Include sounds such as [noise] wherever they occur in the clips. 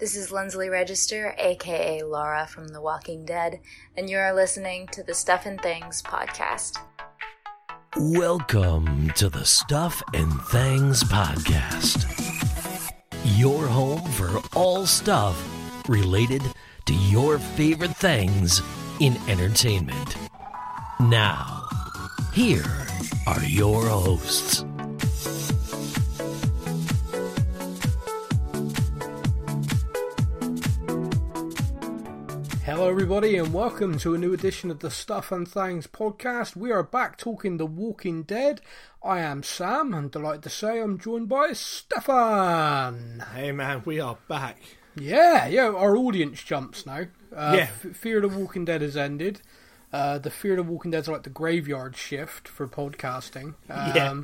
This is Lindsley Register, aka Laura from The Walking Dead, and you are listening to the Stuff and Things podcast. Welcome to the Stuff and Things podcast. Your home for all stuff related to your favorite things in entertainment. Now, here are your hosts. Hello, everybody, and welcome to a new edition of the Stuff and Things podcast. We are back talking The Walking Dead. I am Sam, and delighted to say I'm joined by Stefan. Hey man, we are back. Yeah, yeah, our audience jumps now. Uh, Yeah. F- Fear of the Walking Dead has ended. Uh, the Fear of the Walking Dead's like the graveyard shift for podcasting. Um, Yeah.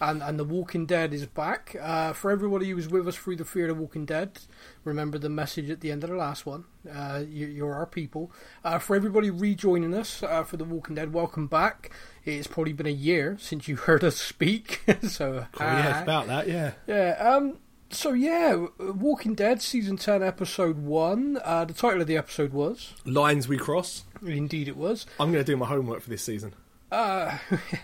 And, and The Walking Dead is back. Uh, for everybody who was with us through the Fear of the Walking Dead, remember the message at the end of the last one. Uh, you, you're our people. Uh, for everybody rejoining us uh, for The Walking Dead, welcome back. It's probably been a year since you heard us speak. [laughs] so, Oh, yeah, it's about that, yeah. Yeah. Um. So yeah, Walking Dead season ten, episode one. Uh, the title of the episode was. Lines we cross. Indeed, it was. I'm going to do my homework for this season. Uh,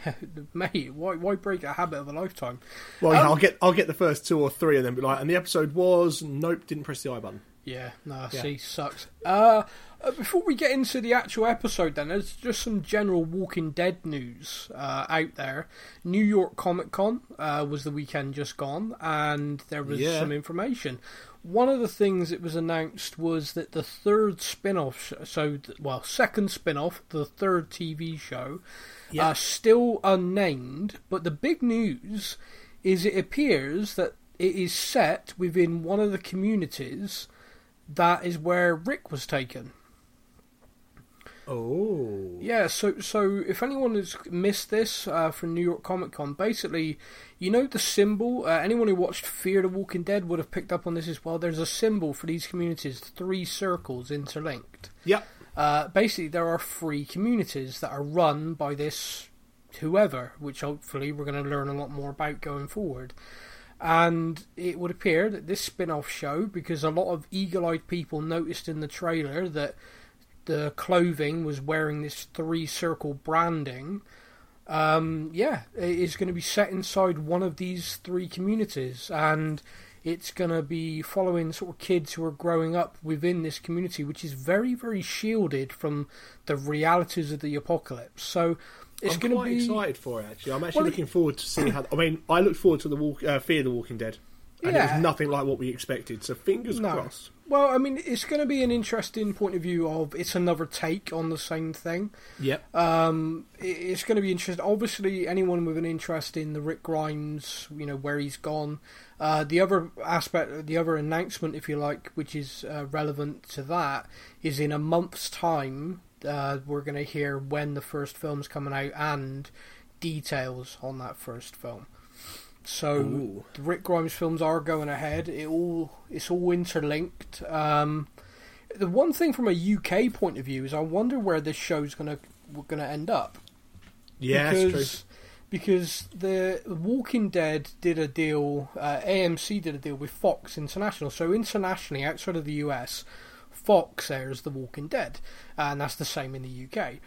[laughs] mate, why why break a habit of a lifetime? Well, yeah, Um, I'll get I'll get the first two or three and then be like, and the episode was nope, didn't press the I button. Yeah, no, Yeah. see, sucks. Uh, uh, before we get into the actual episode, then there's just some general Walking Dead news uh, out there. New York Comic Con uh, was the weekend just gone, and there was Yeah. some information. One of the things that was announced was that the third spin-off, so well, second spin-off, the third TV show, Yeah. uh, still unnamed. But the big news is it appears that it is set within one of the communities that is where Rick was taken. Oh, Yeah, so so if anyone has missed this uh, from New York Comic Con, basically, you know the symbol. Uh, anyone who watched Fear the Walking Dead would have picked up on this as well. There's a symbol for these communities, three circles interlinked. yep. Uh, basically, there are three communities that are run by this whoever, which hopefully we're going to learn a lot more about going forward. And it would appear that this spin off show, because a lot of eagle eyed people noticed in the trailer that the clothing was wearing this three circle branding, um, yeah, it is going to be set inside one of these three communities. And it's going to be following sort of kids who are growing up within this community, which is very, very shielded from the realities of the apocalypse. So it's going to quite be. excited for it. Actually, I'm actually Well, it- looking forward to seeing how. I mean, I look forward to the walk, uh, Fear the Walking Dead, and it was nothing like what we expected. So fingers No. crossed. Well, I mean, it's going to be an interesting point of view of it's another take on the same thing. Yep. Um, it's going to be interesting. Obviously, anyone with an interest in the Rick Grimes, you know, where he's gone. Uh, the other aspect, the other announcement, if you like, which is uh, relevant to that, is in a month's time, uh, we're going to hear when the first film's coming out and details on that first film. So Ooh. the Rick Grimes films are going ahead. It all it's all interlinked. Um, the one thing from a UK point of view is I wonder where this show's gonna gonna end up Yeah, because true. because the Walking Dead did a deal, uh, AMC did a deal with Fox International. So internationally, outside of the US, Fox airs The Walking Dead, and that's the same in the UK.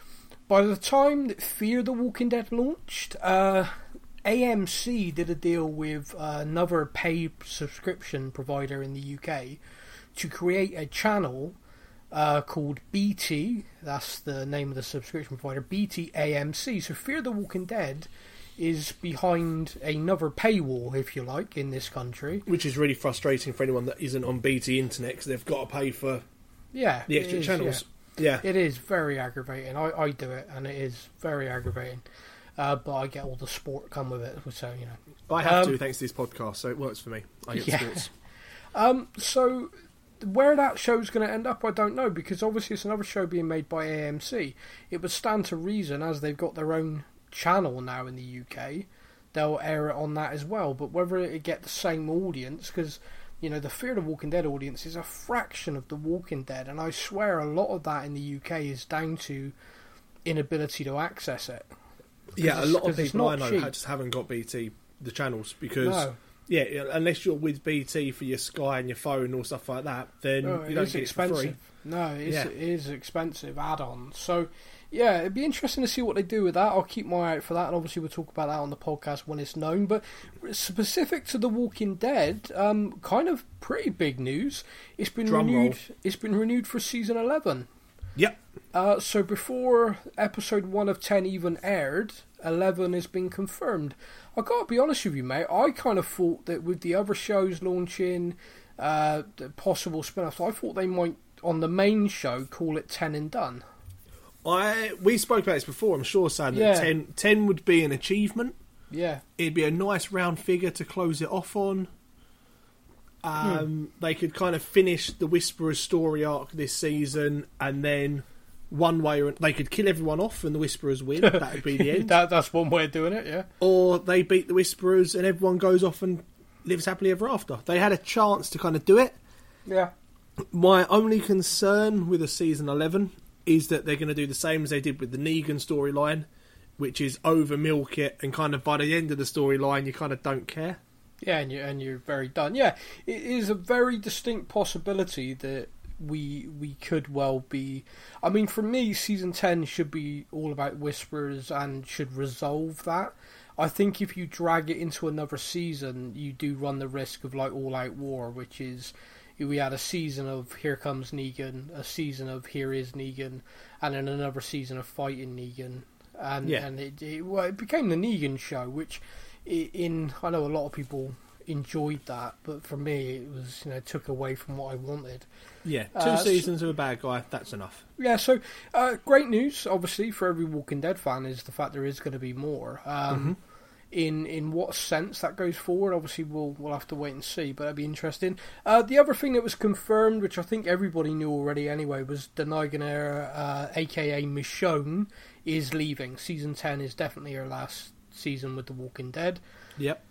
By the time that Fear the Walking Dead launched, uh, AMC did a deal with uh, another paid subscription provider in the UK to create a channel uh, called BT. That's the name of the subscription provider, BT AMC. So Fear the Walking Dead is behind another paywall, if you like, in this country. Which is really frustrating for anyone that isn't on BT Internet because they've got to pay for Yeah, the extra is, channels. yeah. Yeah. It is very aggravating. I, I do it, and it is very aggravating. Uh, but I get all the sport come with it, so you know. I have Um, to thanks to this podcast, so it works for me. I get Yeah. sports. [laughs] Um, so where that show's going to end up, I don't know because obviously it's another show being made by AMC. It would stand to reason as they've got their own channel now in the UK, they'll air it on that as well. But whether it get the same audience, because you know the Fear the Walking Dead audience is a fraction of the Walking Dead, and I swear a lot of that in the UK is down to inability to access it. Yeah, a lot of people I know cheap. just haven't got BT the channels because No. Yeah, unless you're with BT for your Sky and your phone or stuff like that, then Oh, you don't get it for free. expensive. No, it is, Yeah. it is expensive add-on. So, yeah, it'd be interesting to see what they do with that. I'll keep my eye out for that, and obviously we'll talk about that on the podcast when it's known. But specific to The Walking Dead, um, kind of pretty big news. It's been Drum renewed. roll. It's been renewed for season eleven. Yep. Uh, so before episode one of ten even aired, eleven has been confirmed. I gotta be honest with you, mate. I kind of thought that with the other shows launching, uh, the possible spin-offs, I thought they might on the main show call it ten and done. I we spoke about this before. I'm sure, Sam. That Yeah. 10, 10 would be an achievement. Yeah, It'd be a nice round figure to close it off on. Um, They could kind of finish the Whisperer's story arc this season, and then one way or they could kill everyone off and the Whisperers win. [laughs] that would be the end. that that's one way of doing it. Yeah, or they beat the Whisperers and everyone goes off and lives happily ever after. They had a chance to kind of do it. yeah, My only concern with the season 11 is that they're going to do the same as they did with the Negan storyline, which is over milk it and kind of by the end of the storyline you kind of don't care. Yeah, and you and you're very done. Yeah, it is a very distinct possibility that we we could well be. I mean, for me, season ten should be all about whispers and should resolve that. I think if you drag it into another season, you do run the risk of like all out war, which is we had a season of Here Comes Negan, a season of Here Is Negan, and then another season of Fighting Negan, and Yeah. and it, it well it became the Negan show, which in I know a lot of people enjoyed that, but for me it was you know took away from what I wanted. Yeah, two Uh, so- seasons of a bad guy, that's enough. Yeah, so uh, great news, obviously, for every Walking Dead fan is the fact there is going to be more. Um, In in what sense that goes forward, obviously we'll we'll have to wait and see, but that'd be interesting. Uh, the other thing that was confirmed, which I think everybody knew already anyway, was Danai Gurira, uh, aka Michonne, is leaving. Season ten is definitely her last season with The Walking Dead. Yep.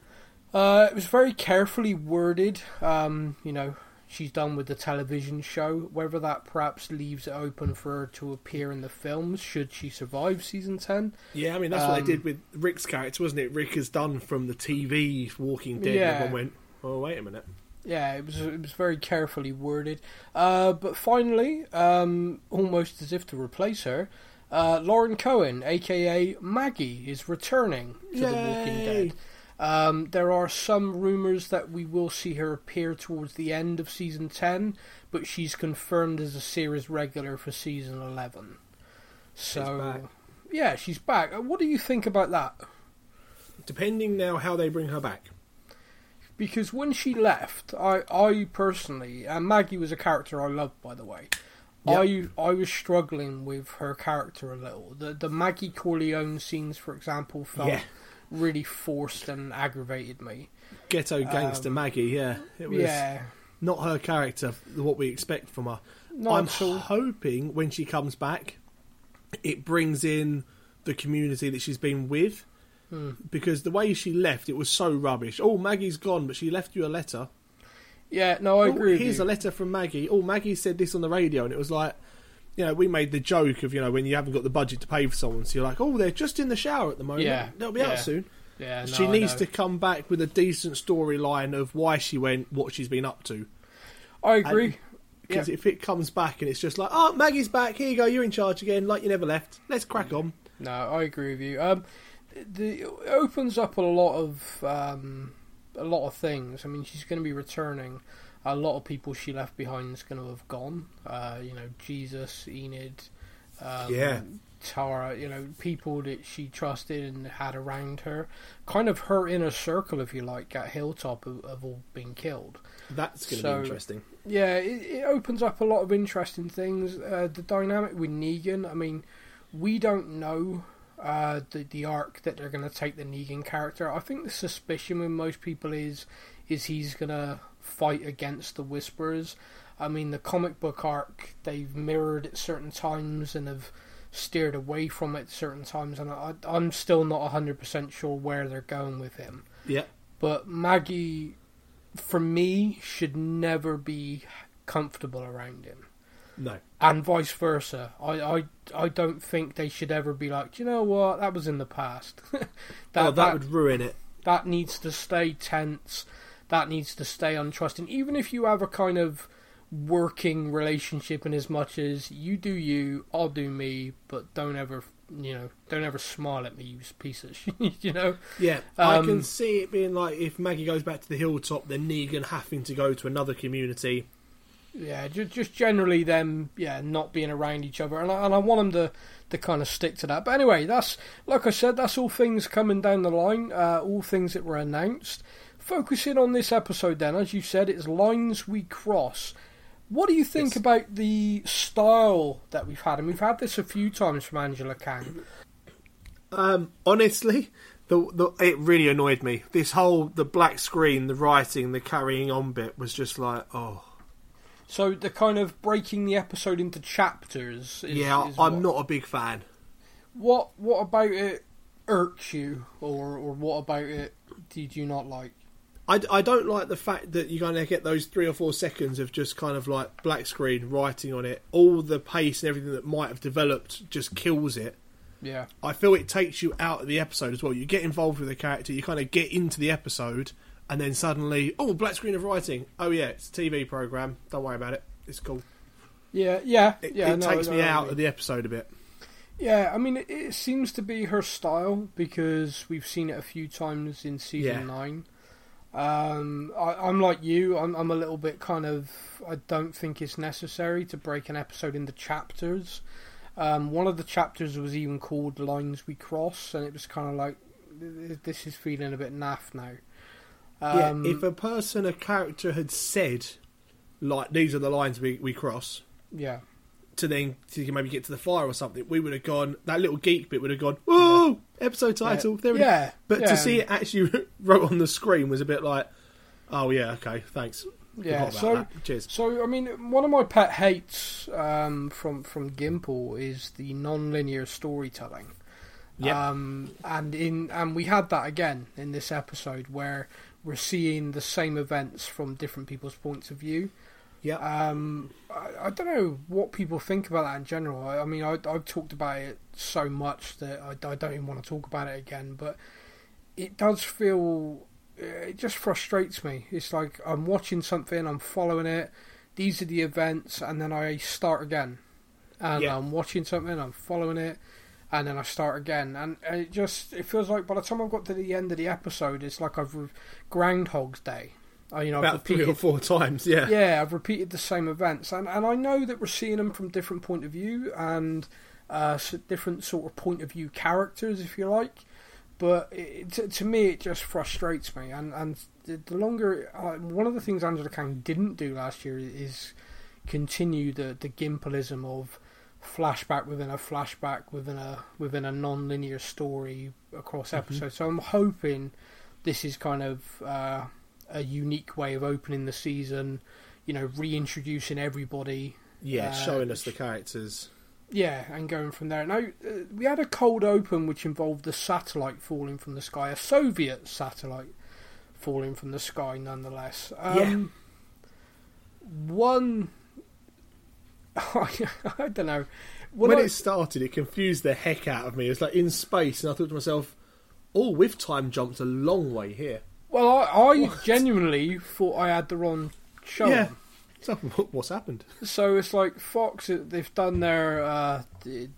Uh, it was very carefully worded. Um, you know, she's done with the television show. Whether that perhaps leaves it open for her to appear in the films, should she survive season ten. Yeah, I mean, that's what Um, they did with Rick's character, wasn't it? Rick has done from the TV Walking Dead, Yeah. and everyone went, oh, wait a minute. Yeah, it was it was very carefully worded. Uh, but finally, um, almost as if to replace her, uh, Lauren Cohan, aka Maggie, is returning to The Walking Dead. Um, there are some rumours that we will see her appear towards the end of season 10, but she's confirmed as a series regular for season 11. So, back. yeah, she's back. Uh, What do you think about that? Depending now how they bring her back. Because when she left, I, I personally, and Maggie was a character I loved, by the way. I I was struggling with her character a little. The the Maggie Corleone scenes, for example, felt Yeah. really forced and aggravated me. Ghetto gangster Maggie, yeah. It was Um, yeah, not her character, what we expect from her. Not I'm all. hoping when she comes back, it brings in the community that she's been with. Hmm. Because the way she left, it was so rubbish. Oh, Maggie's gone, but she left you a letter. Yeah. No, I Oh, agree. with here's a letter from Maggie. Oh, Maggie said this on the radio, and it was like, you know, we made the joke of, you know, when you haven't got the budget to pay for someone, so you're like, oh, they're just in the shower at the moment. Yeah, They'll be yeah. out soon. Yeah, no, she needs to come back with a decent storyline of why she went, what she's been up to. I agree. Because Yeah. if it comes back and it's just like, oh, Maggie's back, here you go, you're in charge again, like you never left, let's crack on. No, I agree with you. Um, the it opens up a lot of um, a lot of things. I mean, she's going to be returning. A lot of people she left behind is going to have gone. Uh, you know, Jesus, Enid, um, Yeah. Tara. You know, people that she trusted and had around her. Kind of her inner circle, if you like, at Hilltop have, have all been killed. That's going to So- be interesting. Yeah, it, it opens up a lot of interesting things. Uh, the dynamic with Negan, I mean, we don't know uh, the the arc that they're going to take the Negan character. I think the suspicion with most people is is he's going to fight against the Whisperers. I mean, the comic book arc they've mirrored at certain times and have steered away from it at certain times, and I, I'm still not hundred percent sure where they're going with him. Yeah. But Maggie, for me, should never be comfortable around him. No. And vice versa. I, I, I don't think they should ever be like, "Do you know what, that was in the past. [laughs] that, oh, that, that, would ruin it. that needs to stay tense. that needs to stay untrusting. Even if you have a kind of working relationship, in as much as you do you, I'll do me, but don't ever, you know, don't ever smile at me, you piece of [laughs] shit. you know. Yeah, I Um, can see it being like if Maggie goes back to the hilltop, then Negan having to go to another community. Yeah, just, just generally them, yeah, not being around each other, and I, and I want them to, to kind of stick to that. But anyway, that's like I said, that's all things coming down the line, uh, all things that were announced. Focusing on this episode, then, as you said, it's lines we cross. What do you think Yes. about the style that we've had? And we've had this a few times from Angela Kang. Um, honestly, the, the it really annoyed me. This whole the black screen, the writing, the carrying on bit was just like, oh So the kind of breaking the episode into chapters. Is, yeah, is I'm what- not a big fan. What what about it irks you, or or what about it did you not like? I, I don't like the fact that you're going to get those three or four seconds of just kind of like black screen writing on it. All the pace and everything that might have developed just kills it. Yeah, I feel it takes you out of the episode as well. You get involved with the character, you kind of get into the episode, and then suddenly, oh, black screen of writing. Oh yeah, it's a TV program. Don't worry about it. It's cool. yeah, yeah, It, yeah. it no, takes no, me I out mean- of the episode a bit. Yeah, I mean, it, it seems to be her style because we've seen it a few times in season Yeah. nine. Um, I, I'm like you. I'm, I'm a little bit kind of. I don't think it's necessary to break an episode into chapters. Um, one of the chapters was even called "Lines We Cross," and it was kind of like, this is feeling a bit naff now. Um, yeah, if a person, a character had said, like, these are the lines we, we cross, yeah, to then to maybe get to the fire or something, we would have gone. That little geek bit would have gone. Whoa! Episode title. There we go. yeah, But yeah, to see it actually [laughs] wrote on the screen was a bit like, oh yeah, okay, thanks. yeah. So that. cheers. So I mean, one of my pet hates um, from from Gimple is the non-linear storytelling. Yep. Um, and in and we had that again in this episode where we're seeing the same events from different people's points of view. Yeah. Um, I, I don't know what people think about that in general. I, I mean, I, I've talked about it so much that I, I don't even want to talk about it again. But it does feel, it just frustrates me. It's like I'm watching something, I'm following it. These are the events, and then I start again. And Yeah. I'm watching something, I'm following it, and then I start again. And it just it feels like by the time I've got to the end of the episode, it's like I've re- Groundhog's Day. I, you know, I've About three or repeated four times. Yeah. yeah, I've repeated the same events, and and I know that we're seeing them from different point of view and uh, different sort of point of view characters, if you like. But it, to, to me, it just frustrates me, and and the, the longer uh, one of the things Angela Kang didn't do last year is continue the the Gimpelism of flashback within a flashback within a within a non-linear story across episodes. So I'm hoping this is kind of uh, a unique way of opening the season. You know, reintroducing everybody. Yeah, Uh, showing us the characters. Yeah, and going from there. Now, uh, we had a cold open which involved the satellite falling from the sky, a Soviet satellite falling from the sky, nonetheless. Um, One. [laughs] I don't know. When, I- it started, it confused the heck out of me. It's like in space, and I thought to myself, "Oh, we've time jumped a long way here." well, I, I genuinely thought I had the wrong show. Yeah. So [laughs] what's happened? So it's like Fox, uh, they've done their. Uh,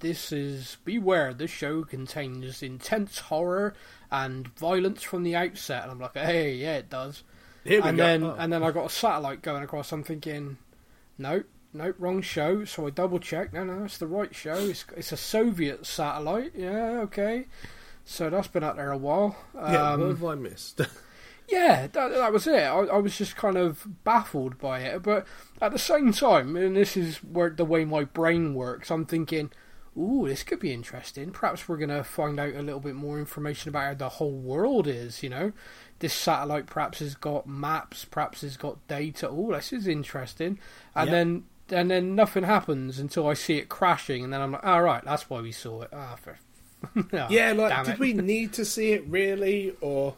this is. Beware, this show contains intense horror and violence from the outset. And I'm like, hey, yeah, it does. Here we and go. then Oh. and then I got a satellite going across. I'm thinking, nope, nope, wrong show. So I double checked. No, no, it's the right show. It's it's a Soviet satellite. Yeah, okay. So that's been out there a while. yeah, Um, what have I missed? [laughs] yeah, that, that was it. I, I was just kind of baffled by it, but at the same time, and this is where the way my brain works, I'm thinking, "Ooh, this could be interesting. Perhaps we're gonna find out a little bit more information about how the whole world is." You know, this satellite perhaps has got maps, perhaps has got data. Oh, this is interesting. And Yeah. then and then nothing happens until I see it crashing, and then I'm like, "All right, that's why we saw it." Ah, for [laughs] Ah, yeah, like, did we [laughs] need to see it really, or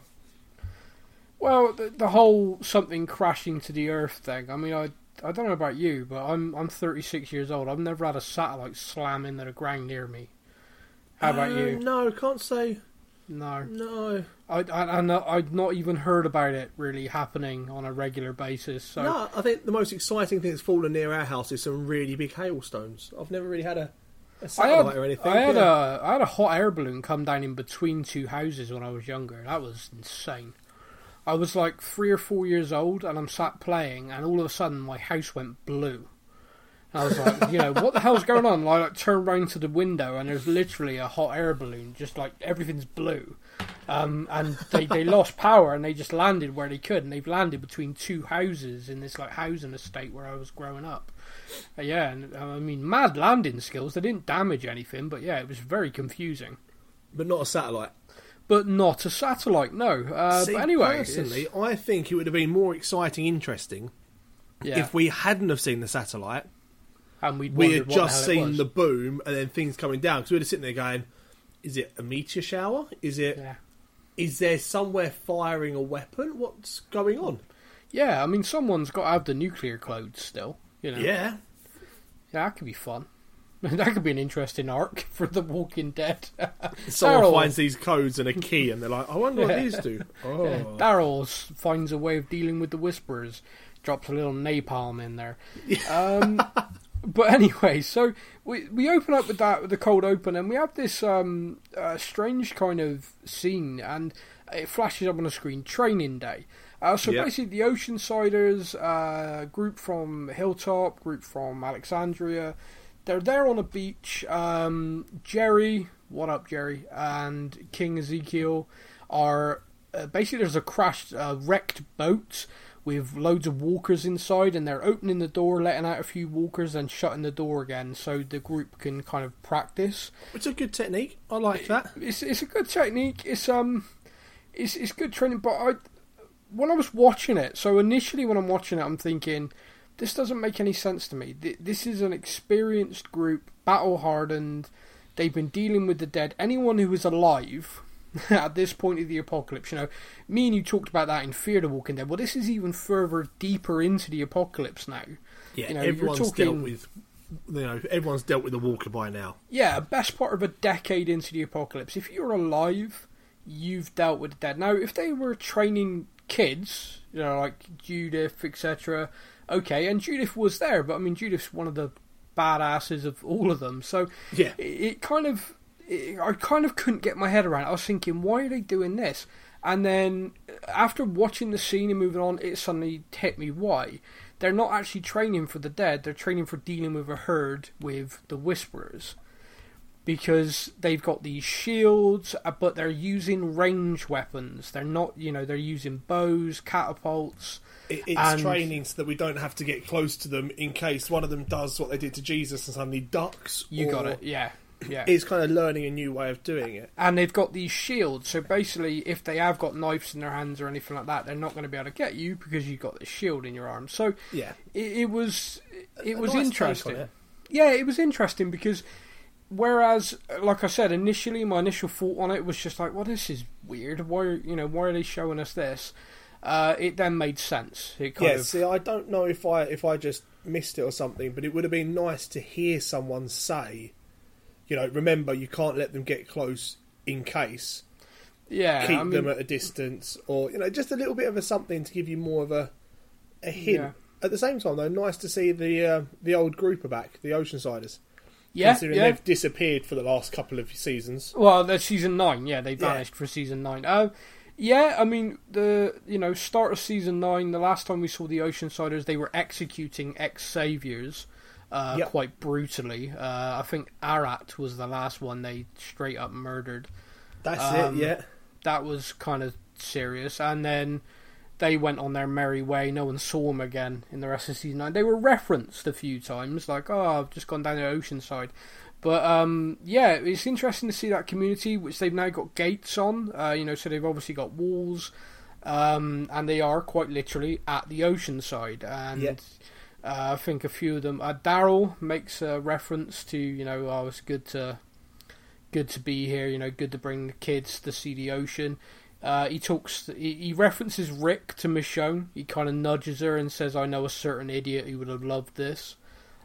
Well, the, the whole something crashing to the earth thing. I mean, I I don't know about you, but I'm I'm 36 years old. I've never had a satellite slam into the ground near me. How about Uh, you? No, can't say. No, No, I, I, I I'd not even heard about it really happening on a regular basis. So no. I think the most exciting thing that's fallen near our house is some really big hailstones. I've never really had a satellite had, or anything. I had yeah. a I had a hot air balloon come down in between two houses when I was younger. That was insane. I was like three or four years old, and I'm sat playing, and all of a sudden my house went blue. I was like, you know, what the hell's going on? I like turn round to the window, and there's literally a hot air balloon, just like everything's blue. Um, and they, they lost power, and they just landed where they could, and they've landed between two houses in this like housing estate where I was growing up. Uh, yeah, and uh, I mean, mad landing skills. They didn't damage anything, but yeah, it was very confusing. but not a satellite. But not a satellite, no. Uh, See, but anyway, personally, it's- I think it would have been more exciting, interesting yeah, if we hadn't have seen the satellite. And we'd We had what the just seen the boom and then things coming down. Because we were sitting there going, "Is it a meteor shower? Is it? Is Yeah. there somewhere firing a weapon? What's going on?" yeah, I mean, someone's got to have the nuclear clothes still. You know, Yeah, Yeah, that could be fun. [laughs] that could be an interesting arc [laughs] for The Walking Dead. [laughs] someone finds these codes and a key, and they're like, "I wonder what Yeah. these do." Oh, Yeah, Daryl finds a way of dealing with the Whisperers, drops a little napalm in there. Um, but [laughs] anyway, so we we open up with that with the cold open, and we have this um, uh, strange kind of scene, and it flashes up on the screen. Training day. Uh, so Yeah. basically, the Oceansiders, uh, group from Hilltop, group from Alexandria, they're there on a beach. Um, Jerry, what up, Jerry, and King Ezekiel are uh, basically there's a crashed, uh, wrecked boat with loads of walkers inside, and they're opening the door, letting out a few walkers, and shutting the door again, so the group can kind of practice. it's a good technique. I like that. It's it's a good technique. It's um, it's it's good training. But I, when I was watching it, so initially when I'm watching it, I'm thinking, this doesn't make any sense to me. This is an experienced group, battle hardened. They've been dealing with the dead. Anyone who is alive [laughs] at this point of the apocalypse, you know, me and you talked about that in Fear the Walking Dead. Well, this is even further deeper into the apocalypse now. Yeah, You know, everyone's talking- dealt with. You know, everyone's dealt with the walker by now. Yeah, best part of a decade into the apocalypse. If you're alive, you've dealt with the dead. Now, if they were training kids, you know, like Judith, etc., okay, and Judith was there, but I mean, Judith's one of the badasses of all of them. So Yeah. it, it kind of, it, I kind of couldn't get my head around. it. I was thinking, why are they doing this? And then after watching the scene and moving on, it suddenly hit me why. They're not actually training for the dead, they're training for dealing with a herd with the Whisperers. Because they've got these shields, uh, but they're using range weapons. They're not, you know, they're using bows, catapults. It, it's And- training so that we don't have to get close to them in case one of them does what they did to Jesus and suddenly ducks. You got it, yeah. Yeah. It's kind of learning a new way of doing it. and they've got these shields. So basically, if they have got knives in their hands or anything like that, they're not going to be able to get you because you've got this shield in your arm. So Yeah. it, it was it A was nice interesting. it. Yeah, it was interesting because whereas, like I said, initially my initial thought on it was just like, "Well, this is weird. Why, are- you know, why are they showing us this?" Uh, it then made sense. It kind Yeah, of see, I don't know if I if I just missed it or something, but it would have been nice to hear someone say, you know, remember you can't let them get close in case. yeah. Keep I mean, them at a distance, or you know, just a little bit of a something to give you more of a a hint. Yeah. At the same time, though, nice to see the uh, the old group are back, the Oceansiders. yeah, considering yeah. they've disappeared for the last couple of seasons. Well, that's season nine. Yeah, they Yeah. vanished for season nine. Uh, yeah, I mean the you know start of season nine. The last time we saw the Oceansiders, they were executing ex saviors. Uh, Yep. quite brutally. Uh, I think Arat was the last one they straight up murdered. That's Um, it. Yeah. That was kind of serious. And then they went on their merry way. No one saw them again in the rest of season nine. They were referenced a few times, like, oh, I've just gone down the ocean side. But um, yeah, it's interesting to see that community, which they've now got gates on. Uh, you know, so they've obviously got walls, um, and they are quite literally at the ocean side. And. Uh, I think a few of them. Uh, Daryl makes a reference to, you know, oh, was good to good to be here. You know, good to bring the kids to see the ocean. Uh, he talks. He, he references Rick to Michonne. He kind of nudges her and says, "I know a certain idiot who would have loved this."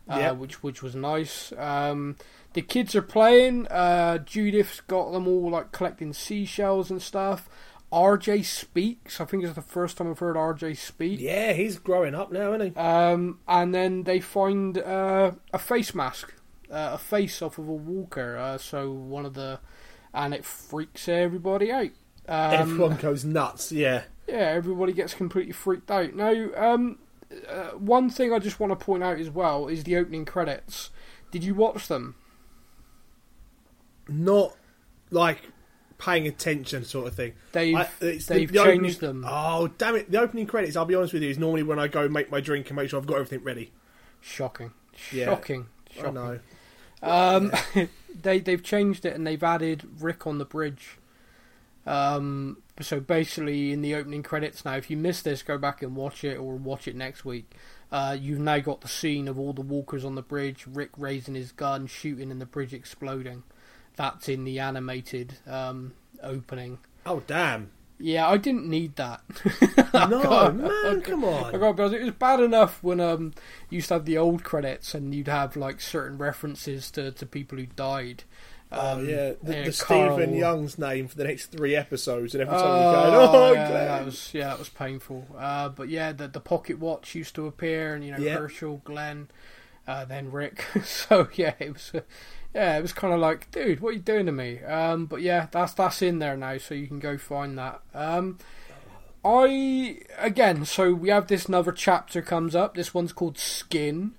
uh, Yeah. which which was nice. Um, the kids are playing. Uh, Judith's got them all like collecting seashells and stuff. RJ speaks. I think it's the first time I've heard RJ speak. Yeah, he's growing up now, isn't he? Um, and then they find uh, a face mask, uh, a face off of a walker. Uh, so one of the, and it freaks everybody out. Um, Everyone goes nuts. Yeah. yeah, everybody gets completely freaked out. Now, um, uh, one thing I just want to point out as well is the opening credits. Did you watch them? Not like paying attention sort of thing. They've I- it's they've the changed opening- them. Oh damn it! The opening credits. I'll be honest with you. Is normally when I go make my drink and make sure I've got everything ready. Shocking, Yeah. shocking, I shocking. know. Um, [laughs] they they've changed it and they've added Rick on the bridge. Um, so basically, in the opening credits now, if you missed this, go back and watch it or watch it next week. Uh, you've now got the scene of all the walkers on the bridge, Rick raising his gun, shooting, and the bridge exploding. That's in the animated um, opening. Oh damn! Yeah, I didn't need that. [laughs] No man, come I on. got because it was bad enough when um you used to have the old credits and you'd have like certain references to, to people who died. Oh Um, yeah, the, yeah, the Steven Yeun's name for the next three episodes, and every time Oh, you [laughs] go, oh, yeah, Glenn. that was yeah, that was painful. Uh, but yeah, the the pocket watch used to appear, and you know Yeah. Hershel, Glenn, uh, then Rick. [laughs] so yeah, it was yeah, it was kind of like, dude, what are you doing to me? Um, but yeah, that's that's in there now, so you can go find that. Um, I again, so we have this another chapter comes up. This one's called Skin.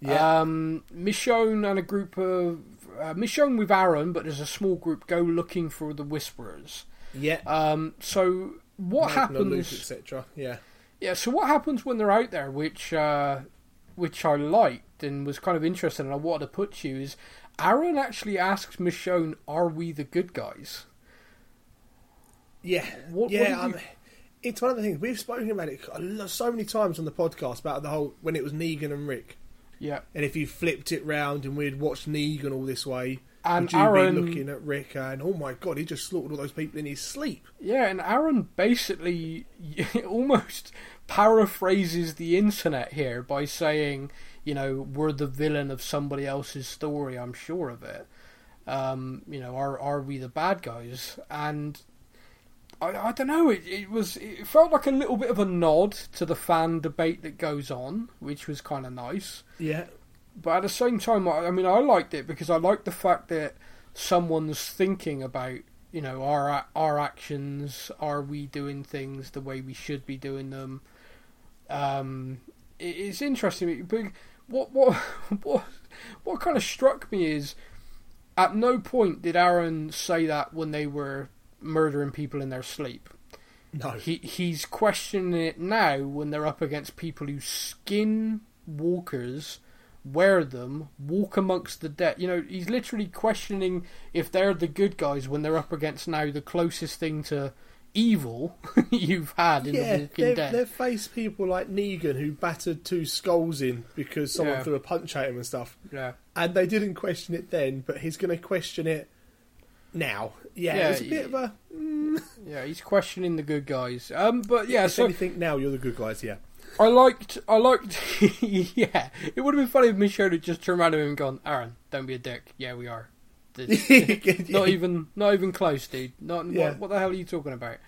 Yeah. Um, Michonne and a group of uh, Michonne with Aaron, but there's a small group go looking for the Whisperers. yeah. Um, so what happens? etc. Yeah. Yeah, so what happens when they're out there, which uh, which I liked and was kind of interesting, and I wanted to put to you is Aaron actually asks Michonne, "Are we the good guys?" Yeah, What- what yeah. you- It's one of the things we've spoken about it so many times on the podcast about the whole when it was Negan and Rick, Yeah, and if you flipped it round and we'd watched Negan all this way, And would you Aaron- be looking at Rick and oh my god, he just slaughtered all those people in his sleep? yeah, and Aaron basically [laughs] almost [laughs] paraphrases the internet here by saying, you know, we're the villain of somebody else's story. I'm sure of it. Um, you know, are are we the bad guys? And I, I don't know. It, it was. It felt like a little bit of a nod to the fan debate that goes on, which was kind of nice. Yeah, But at the same time, I, I mean, I liked it because I liked the fact that someone's thinking about, you know, our our actions. Are we doing things the way we should be doing them? Um, it's interesting. But what what [laughs] what what kind of struck me is, at no point did Aaron say that when they were murdering people in their sleep. no, He he's questioning it now when they're up against people who skin walkers, wear them, walk amongst the dead. You know, he's literally questioning if they're the good guys when they're up against now the closest thing to evil [laughs] you've had in yeah. the Walking They've, Dead. they've faced people like Negan who battered two skulls in because someone Yeah. threw a punch at him and stuff, Yeah, and they didn't question it then, but he's going to question it now. Yeah, Yeah, it's a bit of a. yeah, he's questioning the good guys. Um, but yeah, if so anything, now you're the good guys. Yeah. I liked, I liked, [laughs] yeah. It would have been funny if Michonne had just turned around to him and gone, "Aaron, don't be a dick. Yeah, we are. [laughs] Not even, not even close, dude. Not Yeah. what, what the hell are you talking about?"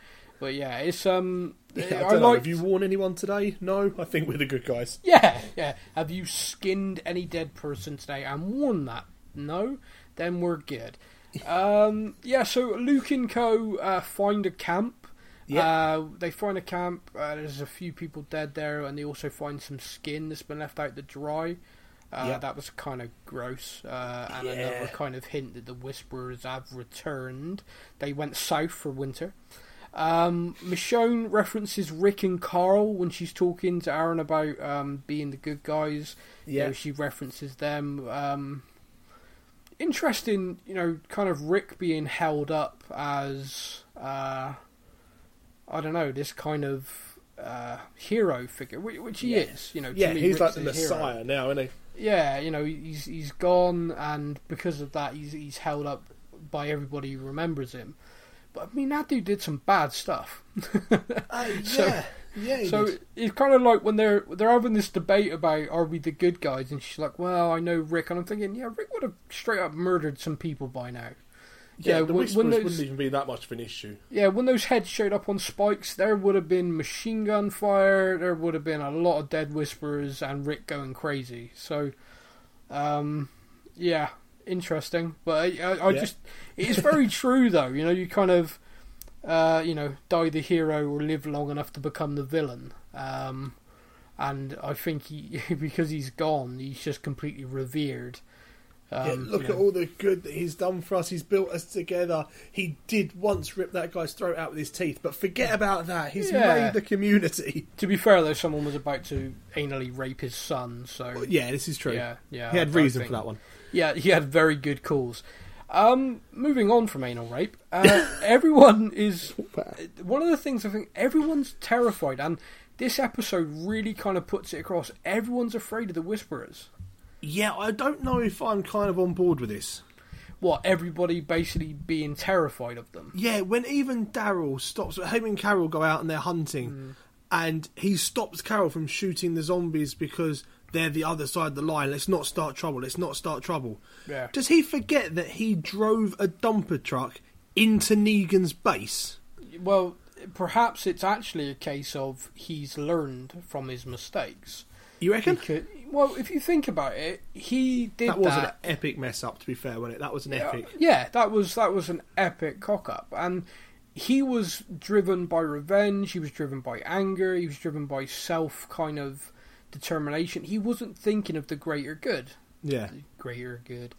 But yeah, it's um, Yeah, I, I, liked. Have you warned anyone today? No, I think we're the good guys. [laughs] Yeah, yeah. Have you skinned any dead person today and worn that? No, then we're good. [laughs] Um, yeah. So Luke and Co. Uh, find a camp. Yeah. Uh, they find a camp. Uh, there's a few people dead there, and they also find some skin that's been left out to dry. Uh, Yeah. That was kind of gross, uh, and Yeah. another kind of hint that the Whisperers have returned. They went south for winter. Um, Michonne references Rick and Carl when she's talking to Aaron about um, being the good guys. You Yeah. know, she references them. Um, interesting, you know, kind of Rick being held up as, uh, I don't know, this kind of uh, hero figure, which, he Yeah. is. You know, to Yeah, me, he's Rick's like the a hero. messiah now, isn't he? Yeah, you know, he's he's gone, and because of that, he's he's held up by everybody who remembers him. But I mean, that dude did some bad stuff. Uh, [laughs] So- yeah, Yeah, so did. it's kind of like when they're they're having this debate about are we the good guys, and she's like, "Well, I know Rick," and I'm thinking, "Yeah, Rick would have straight up murdered some people by now." Yeah, the when- when those- wouldn't even be that much of an issue. Yeah, when those heads showed up on spikes, there would have been machine gun fire. There would have been a lot of dead whisperers and Rick going crazy. So, um, yeah, interesting. But I, I, I Yeah. just, it's very [laughs] true though. You know, you kind of, uh, you know, die the hero or live long enough to become the villain. Um, and I think he, [laughs] because he's gone, he's just completely revered. Um, yeah, look you at all the good that he's done for us. He's built us together. He did once rip that guy's throat out with his teeth, but forget about that. He's Yeah. made the community. To be fair though, someone was about to anally rape his son, so Yeah, this is true. Yeah, yeah. he had reason think- for that one. Yeah, he had very good calls. Um, moving on from anal rape, uh, [laughs] everyone is one of the things I think everyone's terrified, and this episode really kind of puts it across. Everyone's afraid of the Whisperers. Yeah, I don't know if I'm kind of on board with this. What everybody basically being terrified of them. Yeah, when even Daryl stops, him and Carol go out and they're hunting, Mm. and he stops Carol from shooting the zombies because they're the other side of the line. Let's not start trouble. Let's not start trouble. Yeah. Does he forget that he drove a dumper truck into Negan's base? Well, perhaps it's actually a case of he's learned from his mistakes. You reckon? Because- well, if you think about it, he did That was that an epic mess up. To be fair, wasn't it? That was an epic. Yeah, that was that was an epic cock up, and he was driven by revenge. He was driven by anger. He was driven by self kind of determination. He wasn't thinking of the greater good. Yeah, The greater good.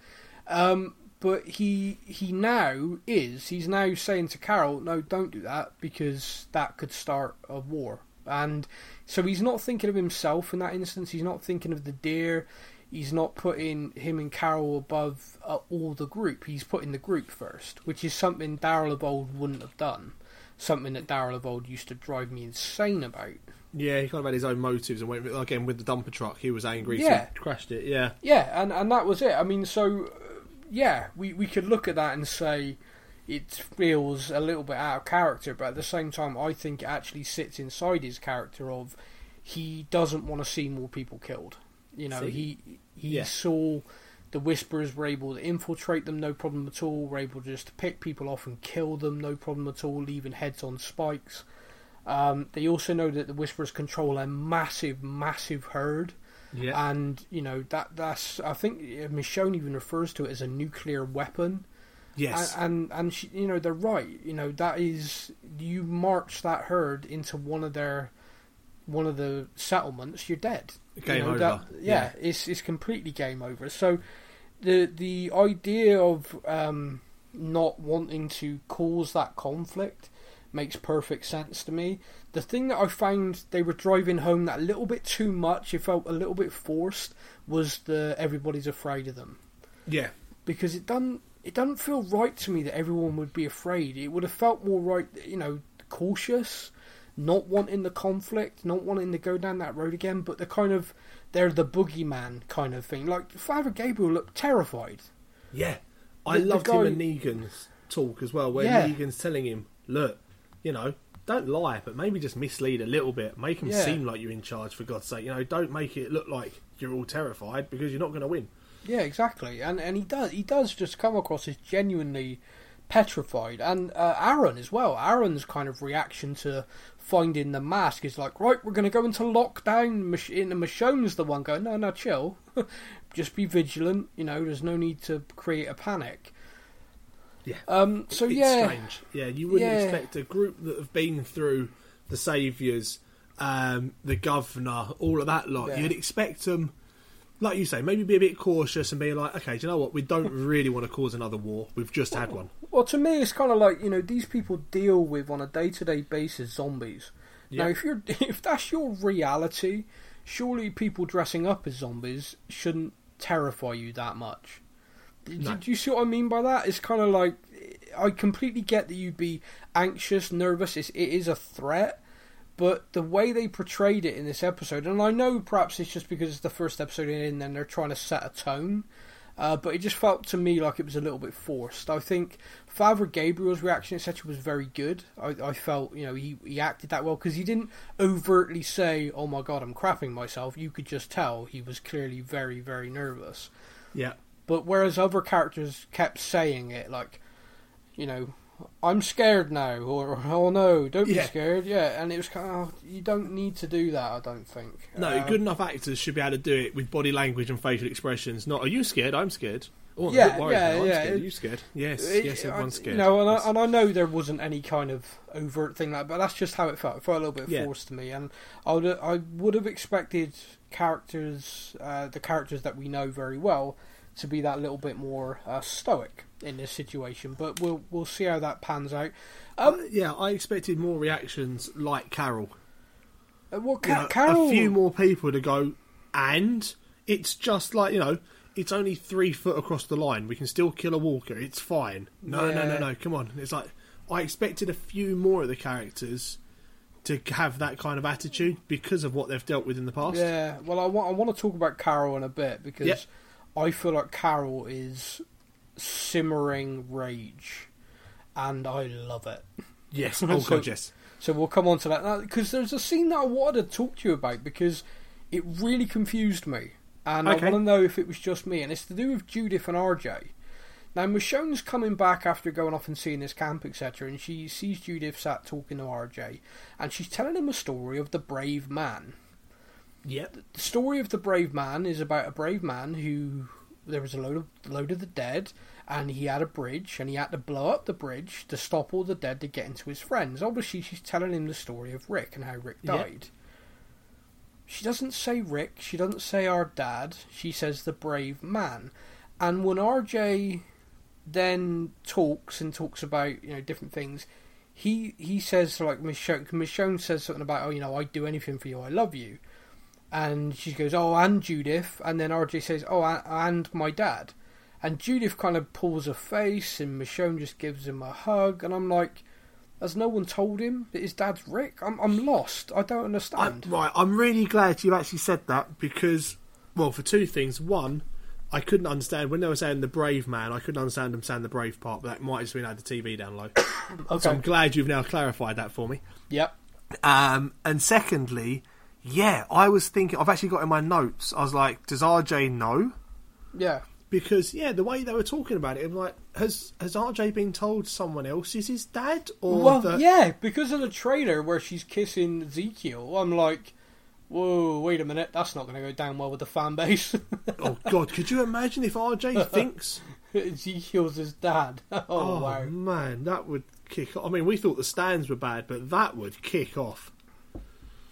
Um, but he he now is. He's now saying to Carol, "No, don't do that because that could start a war." And so he's not thinking of himself in that instance. He's not thinking of the deer. He's not putting him and Carol above uh, all the group. He's putting the group first, which is something Daryl of old wouldn't have done. Something that Daryl of old used to drive me insane about. yeah. He kind of had his own motives and went again with the dumper truck. He was angry, Yeah. so he crashed it. Yeah, Yeah, and, and that was it. I mean, so uh, yeah, we we could look at that and say it feels a little bit out of character, but at the same time, I think it actually sits inside his character of he doesn't want to see more people killed. You know, See? he he Yeah. saw the Whisperers were able to infiltrate them, no problem at all. Were able just to just pick people off and kill them, no problem at all, leaving heads on spikes. Um, they also know that the Whisperers control a massive, massive herd yeah. and you know that that's I think Michonne even refers to it as a nuclear weapon. Yes. And and, and she, you know they're right. You know that is you march that herd into one of their one of the settlements, you're dead. You Game know, over. that- yeah, it's it's completely game over. So the the idea of um, not wanting to cause that conflict makes perfect sense to me. The thing that I found they were driving home that a little bit too much, it felt a little bit forced, was the everybody's afraid of them yeah. because it doesn't it doesn't feel right to me that everyone would be afraid. It would have felt more right, you know, cautious, not wanting the conflict, not wanting to go down that road again. But the kind of they're the boogeyman kind of thing. Like Father Gabriel looked terrified. Yeah, I The- the loved guy- him and Negan's talk as well, where Yeah. Negan's telling him, "Look, you know, don't lie, but maybe just mislead a little bit. Make him Yeah. seem like you're in charge, for God's sake. You know, don't make it look like you're all terrified because you're not going to win." Yeah, exactly. And and he does he does just come across as genuinely petrified. And uh, Aaron as well. Aaron's kind of reaction to finding the mask is like, right, we're going to go into lockdown. Mich- and Michonne's the one going, no, no, chill. [laughs] just be vigilant. You know, there's no need to create a panic. Yeah. Um. So it's yeah. strange. Yeah, you wouldn't Yeah. expect a group that have been through the saviors, um, the governor, all of that lot. Yeah. You'd expect them, like you say, maybe be a bit cautious and be like, "Okay, do you know what? We don't really want to cause another war. We've just had one." Well, to me, it's kind of like you know these people deal with on a day-to-day basis zombies. Now, if you're [laughs] if that's your reality, surely people dressing up as zombies shouldn't terrify you that much. Do, No. do you see what I mean by that? It's kind of like I completely get that you'd be anxious, nervous. It's, it is a threat, but the way they portrayed it in this episode, and I know perhaps it's just because it's the first episode in, and they're trying to set a tone. Uh, but it just felt to me like it was a little bit forced. I think Father Gabriel's reaction, etc., was very good. I, I felt, you know, he, he acted that well because he didn't overtly say, "Oh my god, I'm crapping myself." You could just tell he was clearly very, very nervous. Yeah. But whereas other characters kept saying it, like, you know, I'm scared now, or oh no, don't be Yeah. scared, yeah. And it was kind of, oh, you don't need to do that, I don't think. No, Uh, good enough actors should be able to do it with body language and facial expressions. Not, are you scared? I'm scared. Oh, Yeah, worry, yeah, no, I'm yeah. scared. Are you scared? Yes, it- yes, I- everyone's scared. You know, and I, and I know there wasn't any kind of overt thing like, but that's just how it felt. It felt a little bit Yeah. forced to me, and I would I would have expected characters, uh, the characters that we know very well, to be that little bit more uh, stoic in this situation. But we'll we'll see how that pans out. Uh, yeah, I expected more reactions like Carol. Uh, well, You know, Carol, A few more people to go, and it's just like, you know, it's only three foot across the line. We can still kill a walker. It's fine. No, no, no, Yeah. no. Come on. It's like, I expected a few more of the characters to have that kind of attitude because of what they've dealt with in the past. Yeah, well, I want I want to talk about Carol in a bit because Yep. I feel like Carol is simmering rage, and I love it. Yes. [laughs] Oh, So- God, yes. So we'll come on to that because there's a scene that I wanted to talk to you about because it really confused me, and Okay. I want to know if it was just me, and it's to do with Judith and RJ. Now Michonne's coming back after going off and seeing this camp, etc., and she sees Judith sat talking to RJ, and she's telling him a story of the brave man. Yep. The story of the brave man is about a brave man who there was a load of load of the dead, and he had a bridge, and he had to blow up the bridge to stop all the dead to get into his friends. Obviously, she's telling him the story of Rick and how Rick died. She doesn't say Rick. She doesn't say our dad. She says the brave man. And when RJ then talks and talks about you know different things, he he says like Michonne, Michonne says something about oh you know I'd do anything for you. I love you. And she goes, "Oh, and Judith," and then RJ says, "Oh, a- and my dad," and Judith kind of pulls her face, and Michonne just gives him a hug, and I'm like, "Has no one told him that his dad's Rick? I'm I'm lost. I don't I, understand." right, I'm really glad you actually said that because, well, for two things. One, I couldn't understand when they were saying the brave man. I couldn't understand them saying the brave part, but that might have just been had the TV down low. okay. [coughs] So I'm glad you've now clarified that for me. Yep. Um, and secondly, yeah, I was thinking. I've actually got in my notes. I was like, does RJ know? Yeah. Because yeah, the way they were talking about it, I'm like, has has RJ been told someone else is his dad or Well, the, yeah, because of the trailer where she's kissing Ezekiel, I'm like, whoa, wait a minute, that's not going to go down well with the fan base. [laughs] Oh God, could you imagine if RJ [laughs] thinks? Ezekiel's his dad. [laughs] Oh, Oh, wow. man, that would kick. off. I mean, we thought the stands were bad, but that would kick off.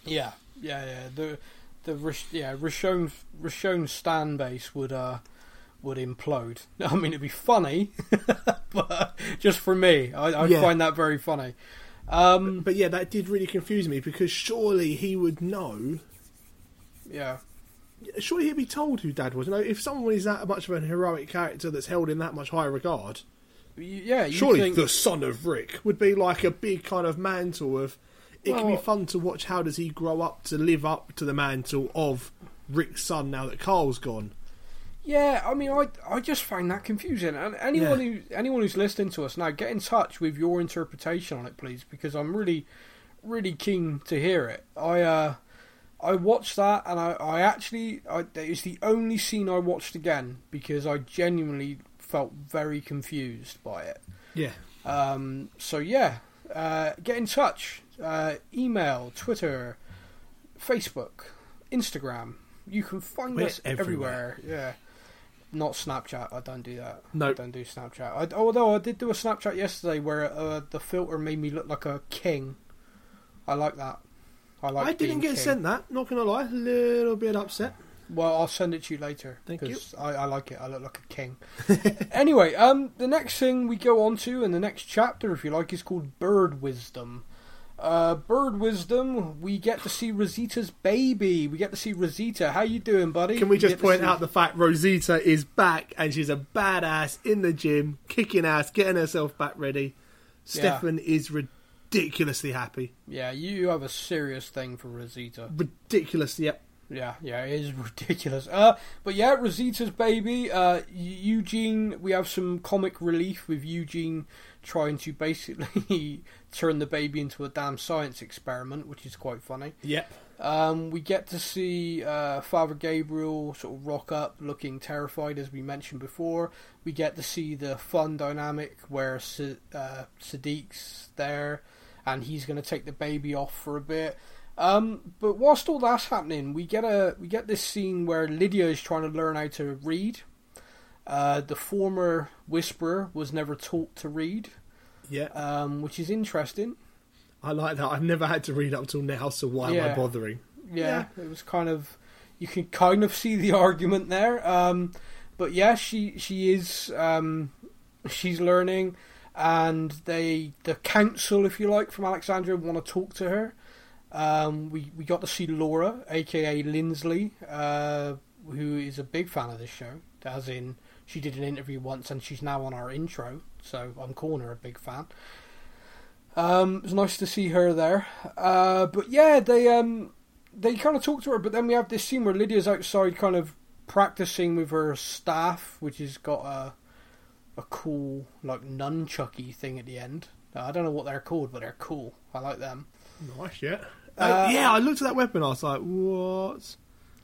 Yeah, yeah, yeah. The the Rish- yeah Richonne Richonne Stan base would uh would implode. [laughs] I mean, it'd be funny, [laughs] but just for me, I, I Yeah. find that very funny. Um, But yeah, that did really confuse me because surely he would know. yeah, Surely he'd be told who Dad was. You know, if someone is that much of an heroic character that's held in that much high regard, yeah. You surely think, the son of Rick would be like a big kind of mantle of. It can be fun to watch. How does he grow up to live up to the mantle of Rick's son now that Carl's gone? Yeah, I mean, I I just find that confusing. And anyone Yeah. who anyone who's listening to us now, get in touch with your interpretation on it, please, because I'm really, really keen to hear it. I uh, I watched that, and I I actually I, it's the only scene I watched again because I genuinely felt very confused by it. Yeah. Um, so yeah, uh, get in touch. Uh, email, Twitter, Facebook, Instagram. You can find We're us everywhere. everywhere. Yeah. Not Snapchat. I don't do that. I Nope. don't do Snapchat. I, although I did do a Snapchat yesterday where uh, the filter made me look like a king. I like that. I like. I didn't get king. sent that. Not gonna lie, a little bit upset. Well, I'll send it to you later. Thank you. I, I like it. I look like a king. [laughs] anyway, um, the next thing we go on to in the next chapter, if you like, is called Bird Wisdom. Uh, Bird Wisdom. We get to see Rosita's baby. We get to see Rosita. How you doing, buddy? Can we get just point see- out the fact Rosita is back and she's a badass in the gym, kicking ass, getting herself back ready. Yeah. Stefan is ridiculously happy. Yeah, you have a serious thing for Rosita. Ridiculous, yep. Yeah, yeah, it is [laughs] ridiculous. Uh, but yeah, Rosita's baby. Uh, Eugene. We have some comic relief with Eugene trying to basically [laughs] turn the baby into a damn science experiment, which is quite funny. Yep. Um, we get to see uh, Father Gabriel sort of rock up, looking terrified, as we mentioned before. We get to see the fun dynamic where Sa- uh, Siddiq's there, and he's going to take the baby off for a bit. Um, but whilst all that's happening, we get a we get this scene where Lydia is trying to learn how to read. Uh, the former Whisperer was never taught to read, Yeah. um, which is interesting. I like that. I've never had to read up till now, so why am I bothering? yeah, it was kind of you can kind of see the [laughs] argument there. Um, but yeah, she she is um, she's learning, and they the council, if you like, from Alexandria want to talk to her. Um, we we got to see Laura, aka Lindsley, uh, who is a big fan of this show. As in, she did an interview once, and she's now on our intro. So I'm calling her a big fan. Um, it was nice to see her there. Uh, but yeah, they um, they kind of talk to her, but then we have this scene where Lydia's outside, kind of practicing with her staff, which has got a a cool like nunchucky thing at the end. Uh, I don't know what they're called, but they're cool. I like them. Nice, yeah. Uh, Uh, yeah, I looked at that weapon. I was like, what?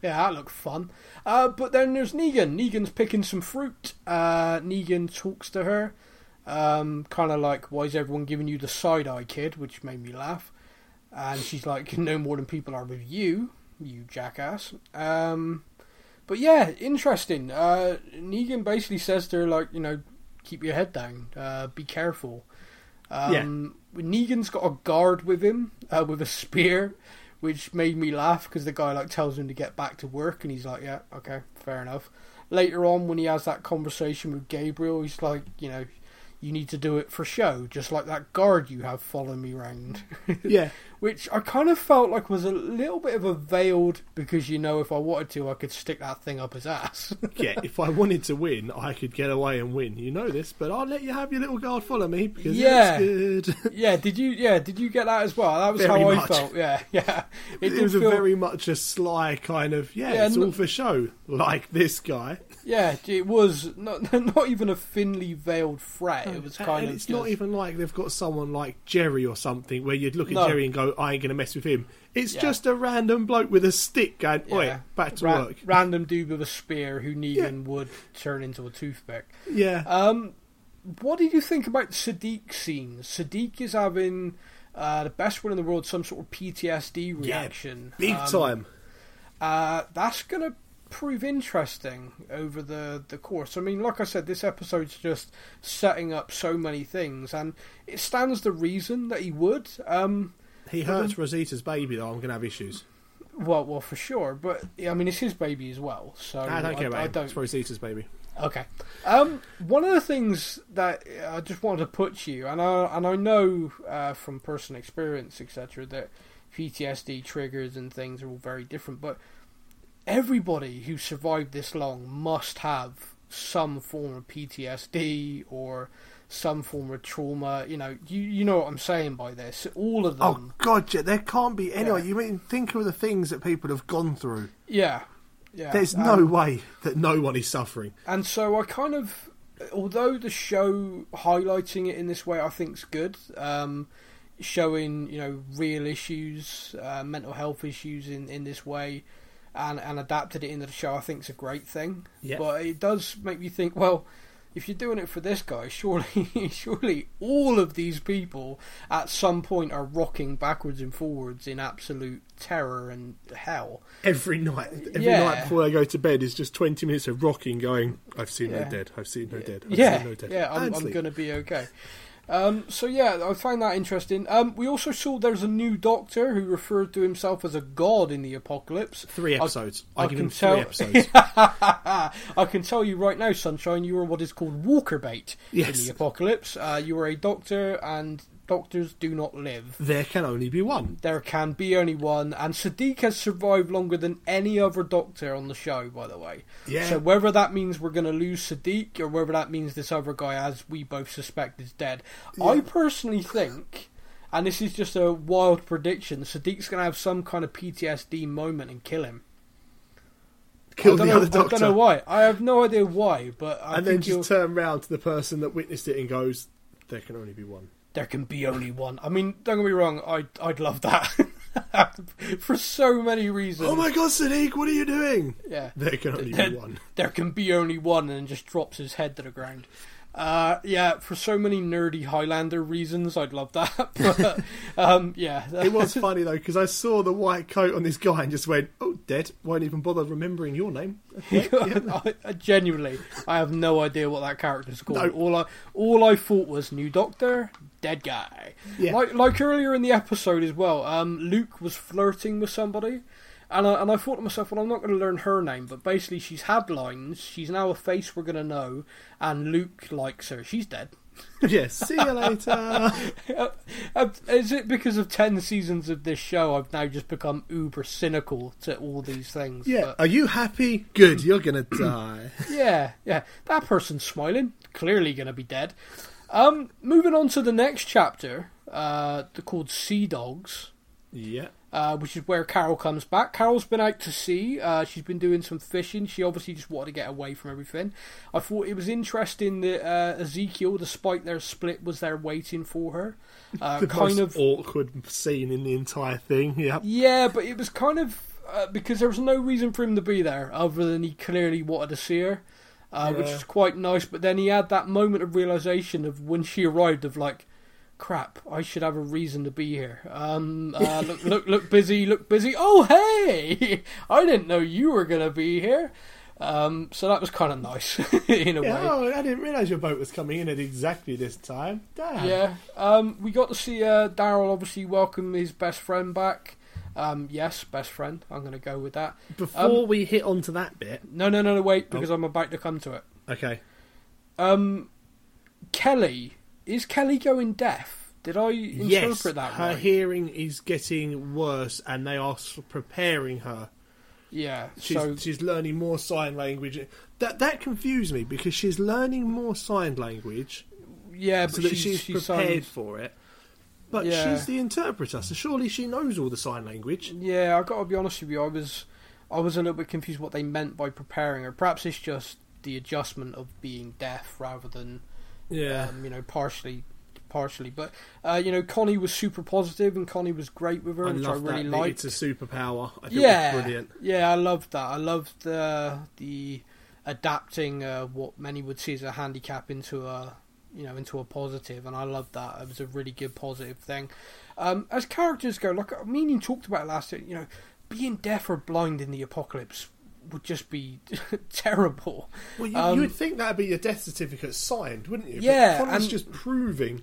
Yeah, that looked fun. Uh, but then there's Negan. Negan's picking some fruit. Uh, Negan talks to her, um, kind of like, "Why is everyone giving you the side eye, kid?" Which made me laugh. And she's like, "No more than people are with you, you jackass." Um, but yeah, interesting. Uh, Negan basically says to her, like, you know, keep your head down, uh, be careful. Um, Negan's got a guard with him uh, with a spear, which made me laugh because the guy like tells him to get back to work, and he's like, "Yeah, okay, fair enough." Later on, when he has that conversation with Gabriel, he's like, "You know, you need to do it for show, just like that guard you have following me round." [laughs] Yeah. which I kind of felt like was a little bit of a veiled because you know if I wanted to I could stick that thing up his ass. [laughs] yeah, if I wanted to win, I could get away and win. You know this, but I'll let you have your little guard follow me because Yeah. it's good. [laughs] yeah, did you? Yeah, did you get that as well? That was Very how I felt. Yeah, yeah. It, did was a feel- very much a sly kind of yeah, Yeah, it's no- all for show, like this guy. Yeah. It was not [laughs] not even a thinly veiled threat. It was kind and of. it's not even like they've got someone like Jerry or something where you'd look at No. Jerry and go, "I ain't gonna mess with him." It's Yeah. just a random bloke with a stick going, "Oi, Yeah. back to Ra- work." Random dude with a spear who Negan would turn into a toothpick. Yeah, Um, what did you think about Siddiq scenes? Siddiq is having uh, the best one in the world, some sort of PTSD reaction. big Um, time. Uh, that's going to prove interesting over the, the course. I mean, like I said, this episode's just setting up so many things, and it stands to reason that he would. Um, He hurts Rosita's baby though. I'm gonna have issues. well, well, for sure, but I mean, it's his baby as well, so I don't care about I him. don't It's Rosita's baby. Okay. Um, one of the things that I just wanted to put to you, and I and I know uh, from personal experience, etc., that PTSD triggers and things are all very different. But everybody who survived this long must have some form of PTSD or some form of trauma. You know, you you know what I'm saying by this. All of them. Oh. God, yeah, there can't be anyone. Yeah. You mean think of the things that people have gone through. Yeah. Yeah. There's Um, no way that no one is suffering. And so I kind of, although the show highlighting it in this way, I think's good. Um, showing you know real issues, uh, mental health issues in, in this way, and and adapted it into the show, I think is a great thing. Yeah. But it does make me think, well. If you're doing it for this guy, surely, [laughs] surely all of these people at some point are rocking backwards and forwards in absolute terror and hell. Every night, every Yeah. night before I go to bed is just 20 minutes of rocking, going, "I've seen Yeah. no dead. I've seen no dead. I've yeah, seen no dead." yeah, I'm, I'm going to be okay. Um, so yeah, I find that interesting. Um, we also saw there's a new Doctor who referred to himself as a god in the apocalypse. Three I- episodes. I, I give can tell. [laughs] I can tell you right now, Sunshine, you are what is called walker bait in the apocalypse. Uh, you are a doctor, and doctors do not live. there can only be one. There can be only one, and Siddiq has survived longer than any other doctor on the show, by the way. Yeah. So whether that means we're going to lose Siddiq, or whether that means this other guy, as we both suspect, is dead, I personally think, and this is just a wild prediction, Siddiq's going to have some kind of PTSD moment and kill him. kill the know, other I don't know why. I have no idea why, but I and then just you'll- turn round to the person that witnessed it and goes, "There can only be one." There can be only one. I mean, don't get me wrong, I'd, I'd love that. [laughs] For so many reasons. Oh my God, Siddiq, what are you doing? Yeah. There can only There- be one. There can be only one, and just drops his head to the ground. Uh, yeah, for so many nerdy Highlander reasons, I'd love that. [laughs] But, um, yeah. It was funny though because I saw the white coat on this guy and just went, "Oh, dead." Won't even bother remembering your name. [laughs] I, I- genuinely, I have no idea what that character's called. No. All I all I thought was new Doctor, dead guy. Yeah. Like like earlier in the episode as well. Um, Luke was flirting with somebody, and I, and I thought to myself, well, I'm not going to learn her name, but basically she's had lines. She's now a face we're going to know, and Luke likes her. She's dead. [laughs] yes. See you later. [laughs] Uh, Is it because of ten seasons of this show I've now just become uber cynical to all these things? Yeah. But- Are you happy? Good. You're gonna die. [laughs] Yeah, yeah. That person's smiling. Clearly going to be dead. Um, moving on to the next chapter, uh, the- called Sea Dogs, yeah. Uh, which is where Carol comes back. Carol's been out to sea. Uh, she's been doing some fishing. She obviously just wanted to get away from everything. I thought it was interesting that uh, Ezekiel, despite their split, was there waiting for her. [laughs] Uh, The kind most of awkward scene in the entire thing. Yeah. Yeah, but it was kind of uh, because there was no reason for him to be there other than he clearly wanted to see her, uh, which Yeah. is quite nice. But then he had that moment of realization of when she arrived of like, crap, I should have a reason to be here. Um, uh, look, look, look busy, look busy. Oh, hey, [laughs] I didn't know you were gonna be here. Um, so that was kind of nice [laughs] in a Yeah, way. oh, I didn't realise your boat was coming in at exactly this time. Damn. Yeah, um, we got to see uh, Daryl obviously welcome his best friend back. Um, yes, best friend. I'm going to go with that. Before Um, we hit onto that bit, No, no, no, no, Oh. wait, because I'm about to come to it. okay. Um, Kelly is Kelly going deaf? Did I interpret Yes, that her right? hearing is getting worse, and they are preparing her. yeah. She's, so she's learning more sign language. That that confused me because she's learning more sign language yeah, but so that she's, she's, she's prepared um, for it. But Yeah. she's the interpreter, so surely she knows all the sign language. Yeah, I got to be honest with you. I was, I was a little bit confused what they meant by preparing her. Perhaps it's just the adjustment of being deaf rather than Yeah, um, you know, partially, partially. But uh, you know, Connie was super positive, and Connie was great with her, I which I really that. liked. It's a superpower. I think yeah, it was brilliant. yeah, I loved that. I loved the the adapting uh, what many would see as a handicap into a you know into a positive, and I loved that. It was a really good positive thing. Um, as characters go, like me and you talked about it last year, you know, being deaf or blind in the apocalypse would just be [laughs] terrible. Well, you, Um, you would think that'd be your death certificate signed, wouldn't you? Yeah, but Connor's and- just proving.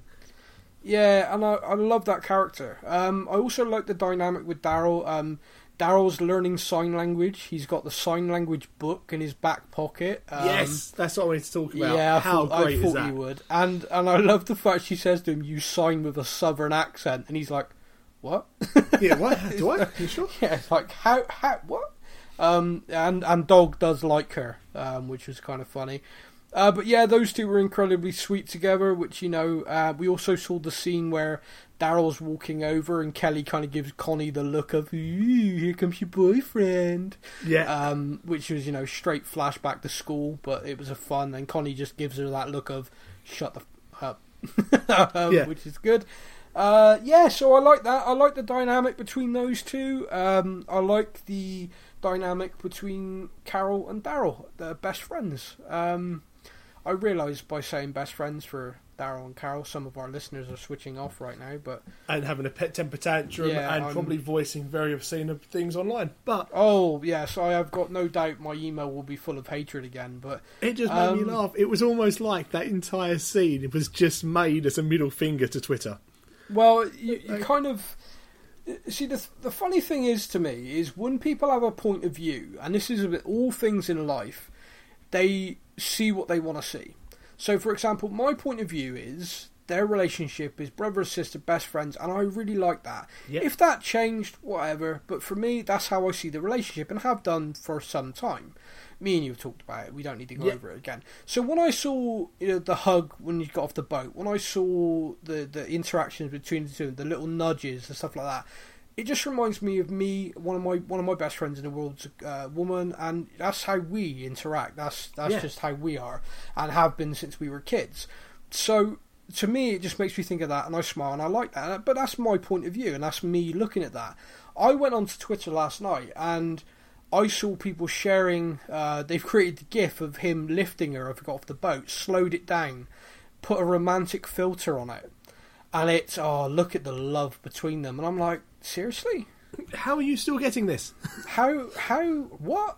Yeah, and I, I love that character. Um, I also like the dynamic with Daryl. Um, Daryl's learning sign language. He's got the sign language book in his back pocket. Um, yes, that's what I wanted to talk about. Yeah, I How thought, great I thought is that? you would. And and I love the fact she says to him, "You sign with a southern accent," and he's like, "What?" yeah, what? [laughs] Do I? You sure? yeah, it's like how how what? Um, and and Dog does like her, um, which was kind of funny. Uh, but yeah, those two were incredibly sweet together. Which you know, uh, we also saw the scene where Daryl's walking over and Kelly kind of gives Connie the look of "Here comes your boyfriend," Yeah. um, which was you know straight flashback to school. But it was a fun, and Connie just gives her that look of "Shut the f- up," [laughs] um, Yeah. which is good. Uh, yeah, so I like that. I like the dynamic between those two. Um, I like the dynamic between Carol and Daryl, they're best friends. Um, I realise by saying best friends for Daryl and Carol, some of our listeners are switching off right now, but and having a pet temper tantrum Yeah, and I'm- probably voicing very obscene things online. But oh yes, I have got no doubt my email will be full of hatred again. But it just made me Um, laugh. It was almost like that entire scene was just made as a middle finger to Twitter. Well, you, you kind of see the the funny thing is to me is when people have a point of view, and this is with all things in life, they see what they want to see. So, for example, my point of view is their relationship is brother and sister, best friends, and I really like that. Yep. If that changed, whatever. But for me, that's how I see the relationship, and have done for some time. Me and you have talked about it. We don't need to go Yeah. over it again. So when I saw you know the hug when you got off the boat, when I saw the the interactions between the two, the little nudges and stuff like that, it just reminds me of me. One of my one of my best friends in the world's uh, woman, and that's how we interact. That's that's Yeah. just how we are, and have been since we were kids. So to me, it just makes me think of that, and I smile and I like that. But that's my point of view, and that's me looking at that. I went onto Twitter last night and. I saw people sharing. Uh, they've created the GIF of him lifting her. I got off the boat, slowed it down, put a romantic filter on it, and it's oh look at the love between them. And I'm like, seriously, How are you still getting this? [laughs] how how what?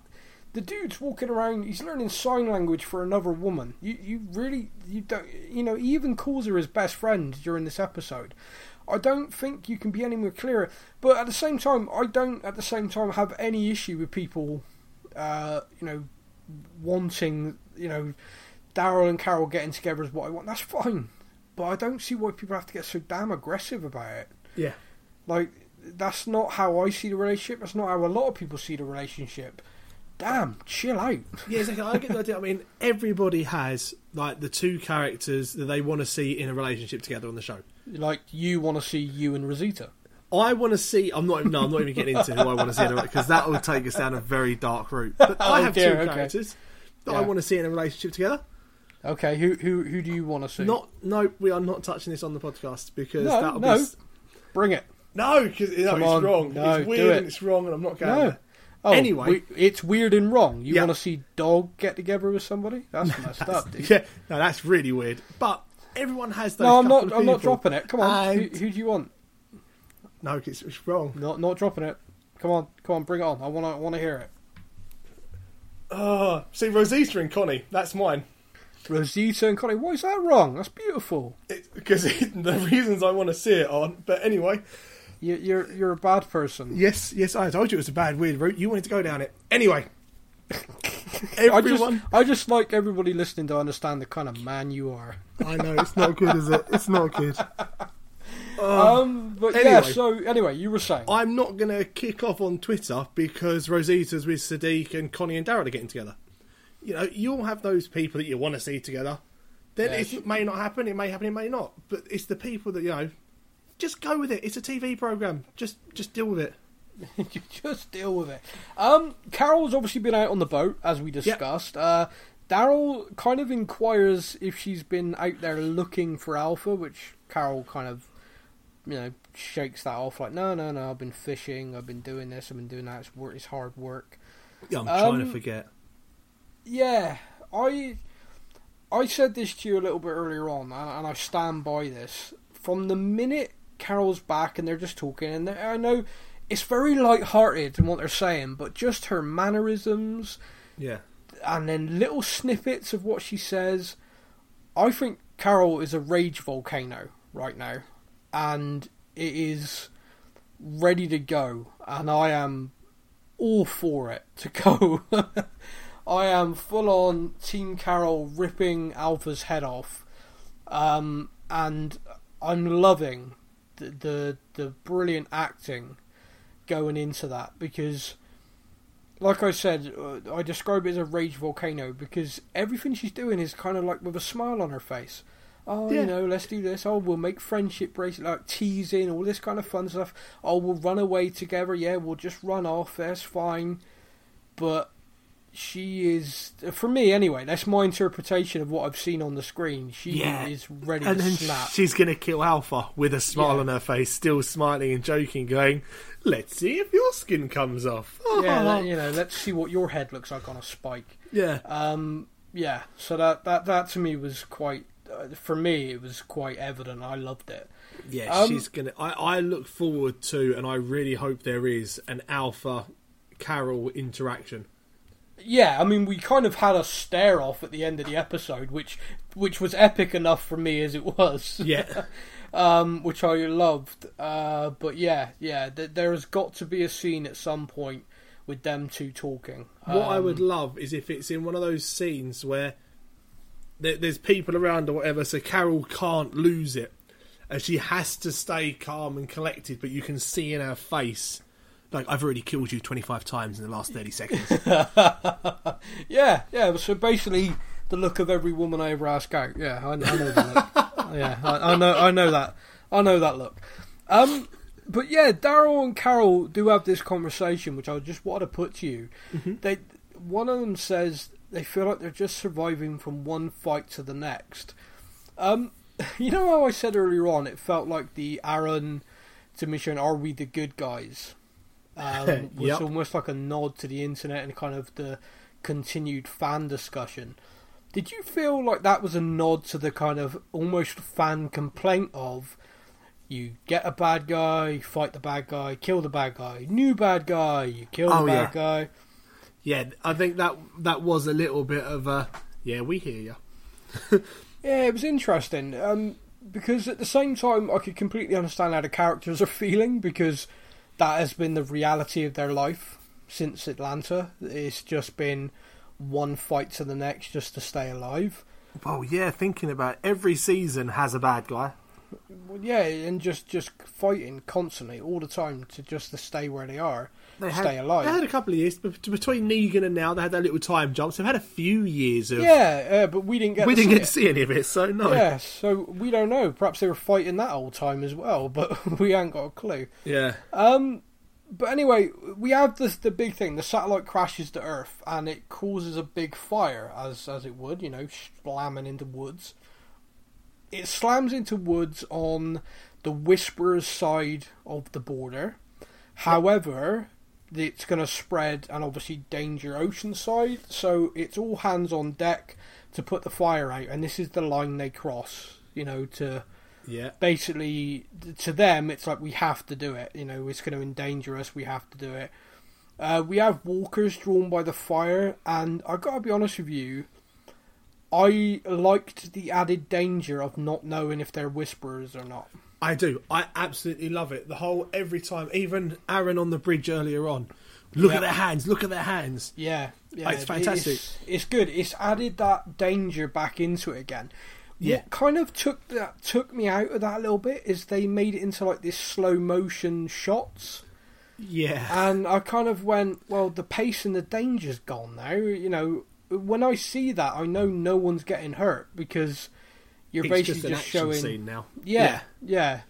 The dude's walking around. He's learning sign language for another woman. You you really you don't you know. He even calls her his best friend during this episode. I don't think you can be any more clearer. But at the same time, I don't at the same time have any issue with people, uh, you know, wanting you know, Daryl and Carol getting together is what I want. That's fine. But I don't see why people have to get so damn aggressive about it. Yeah. Like that's not how I see the relationship. That's not how a lot of people see the relationship. Damn, chill out. Yeah, exactly. I get the idea. I mean, everybody has like the two characters that they want to see in a relationship together on the show. Like you want to see you and Rosita. I want to see. I'm not. No, I'm not even getting into who I want to see because that will take us down a very dark route. But [laughs] oh, I Oh, have dear, two okay. characters that I want to see in a relationship together. Okay, who who who do you want to see? Not. No, we are not touching this on the podcast because No, that'll no. be. Bring it. No, because no, it's on. wrong. No, it's do weird it. and it's wrong, and I'm not going. No. there. Oh, Anyway. we, it's weird and wrong. You Yeah. want to see dog get together with somebody? That's [laughs] messed up, [laughs] dude. Yeah, no, that's really weird. But everyone has those. No, I'm not. I'm not dropping it. Come on. Who, And- who do you want? No, it's, it's wrong. Not not dropping it. Come on, come on, bring it on. I want to want to hear it. Oh, see, Rosita and Connie. That's mine. Rosita and Connie. Why is that wrong? That's beautiful. Because [laughs] the reasons I want to see it on. But anyway, You, you're you're a bad person. yes, yes, I told you it was a bad, weird route. You wanted to go down it. Anyway, [laughs] I just everyone. I just like everybody listening to understand the kind of man you are. I, know it's not good, is it? It's not good. [laughs] Um, but yeah. anyway. So anyway, you were saying. I'm not going to kick off on Twitter because Rosita's with Siddiq and Connie and Darren are getting together. You know, you'll have those people that you want to see together. Then Yeah, it may not happen. It may happen. It may not. But it's the people that you know. Just go with it. It's a TV program. Just just deal with it. [laughs] just deal with it. Um, Carol's obviously been out on the boat, as we discussed. Uh, Daryl kind of inquires if she's been out there looking for Alpha, which Carol kind of, you know, shakes that off like, no, no, no, I've been fishing, I've been doing this, I've been doing that. It's work, it's hard work. Yeah, I'm trying to forget. Yeah, I, I said this to you a little bit earlier on, and I stand by this. From the minute Carol's back and they're just talking, and I know it's very light-hearted in what they're saying, but just her mannerisms Yeah. and then little snippets of what she says. I think Carol is a rage volcano right now, and it is ready to go, and I am all for it to go. [laughs] I am full on Team Carol ripping Alpha's head off, um, and I'm loving the, the the brilliant acting going into that because like I said, uh, I describe it as a rage volcano because everything she's doing is kind of like with a smile on her face. Oh, Yeah. you know, let's do this. Oh, we'll make friendship bracelet, like teasing, all this kind of fun stuff. Oh, we'll run away together. Yeah, we'll just run off. That's fine. But she is, for me anyway, that's my interpretation of what I've seen on the screen. She Yeah. is ready And to snap. she's going to kill Alpha with a smile Yeah. on her face, still smiling and joking, going, "Let's see if your skin comes off." yeah, let- [laughs] you know, let's see what your head looks like on a spike. yeah. Um, yeah, so that, that that to me was quite. Uh, for me, it was quite evident. I loved it. Yeah, Um, she's gonna. I, I look forward to, and I really hope there is an Alpha Carol interaction. Yeah, I mean, we kind of had a stare off at the end of the episode, which which was epic enough for me as it was. Yeah, [laughs] um, which I loved. Uh, but yeah, yeah, th- there has got to be a scene at some point with them two talking. what I Um, would love is if it's in one of those scenes where there, there's people around or whatever, so Carol can't lose it, and she has to stay calm and collected, but you can see in her face. Like I've already killed you twenty five times in the last thirty seconds. [laughs] Yeah, yeah. So basically, the look of every woman I ever ask out. Yeah, I, I know that. look. [laughs] yeah, I, I know. I know that. I know that look. Um, but yeah, Daryl and Carol do have this conversation, which I just want to put to you. They, one of them says they feel like they're just surviving from one fight to the next. Um, [laughs] you know how I said earlier on, it felt like the Aaron to Michonne, "Are we the good guys?" Um, [laughs] was Yep. almost like a nod to the internet and kind of the continued fan discussion. Did you feel like that was a nod to the kind of almost fan complaint of you get a bad guy, you fight the bad guy, kill the bad guy, new bad guy, you kill the Oh, bad yeah. guy. Yeah, I think that that was a little bit of a yeah. We hear you. [laughs] Yeah, it was interesting. Um, because at the same time, I could completely understand how the characters are feeling because that has been the reality of their life since Atlanta. It's just been one fight to the next just to stay alive. Well, yeah. Thinking about it, every season has a bad guy. Well, yeah, and just just fighting constantly all the time to just to stay where they are, They had, stay alive. They had a couple of years bet- between Negan and now. They had that little time jumps. They've had a few years of. yeah, uh, but we didn't get we to didn't see get it. to see any of it, so no. Yeah, so we don't know. Perhaps they were fighting that whole time as well, [laughs] but we ain't got a clue. Yeah. Um, but anyway, we have this the big thing. The satellite crashes to Earth, and it causes a big fire, as as it would, you know, slamming into woods. It slams into woods on the Whisperers side of the border. However, it's going to spread and obviously danger Oceanside, so it's all hands on deck to put the fire out, and this is the line they cross. You know, to Yeah. basically to them it's like we have to do it you know it's going to endanger us we have to do it uh, we have walkers drawn by the fire and i gotta be honest with you i liked the added danger of not knowing if they're whisperers or not I do. I absolutely love it. The whole every time, even Aaron on the bridge earlier on. Look Yeah. at their hands. Look at their hands. yeah yeah it's fantastic. it's, it's good it's added that danger back into it again Yeah. what kind of took that took me out of that a little bit is they made it into like this slow motion shots Yeah. And I kind of went, well, the pace and the danger's gone now. You know, when I see that, I know no one's getting hurt because you're it's basically just just, showing. scene now. Yeah, yeah.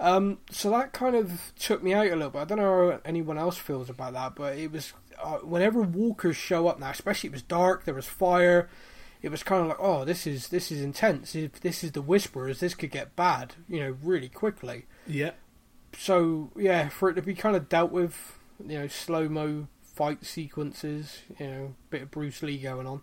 Um, so that kind of took me out a little bit. I don't know how anyone else feels about that, but it was uh, whenever walkers show up now, especially it was dark, there was fire. It was kind of like, oh, this is this is intense. If this is the whisperers, this could get bad, you know, really quickly Yeah. so yeah, for it to be kind of dealt with, you know, slow mo fight sequences, you know, bit of Bruce Lee going on.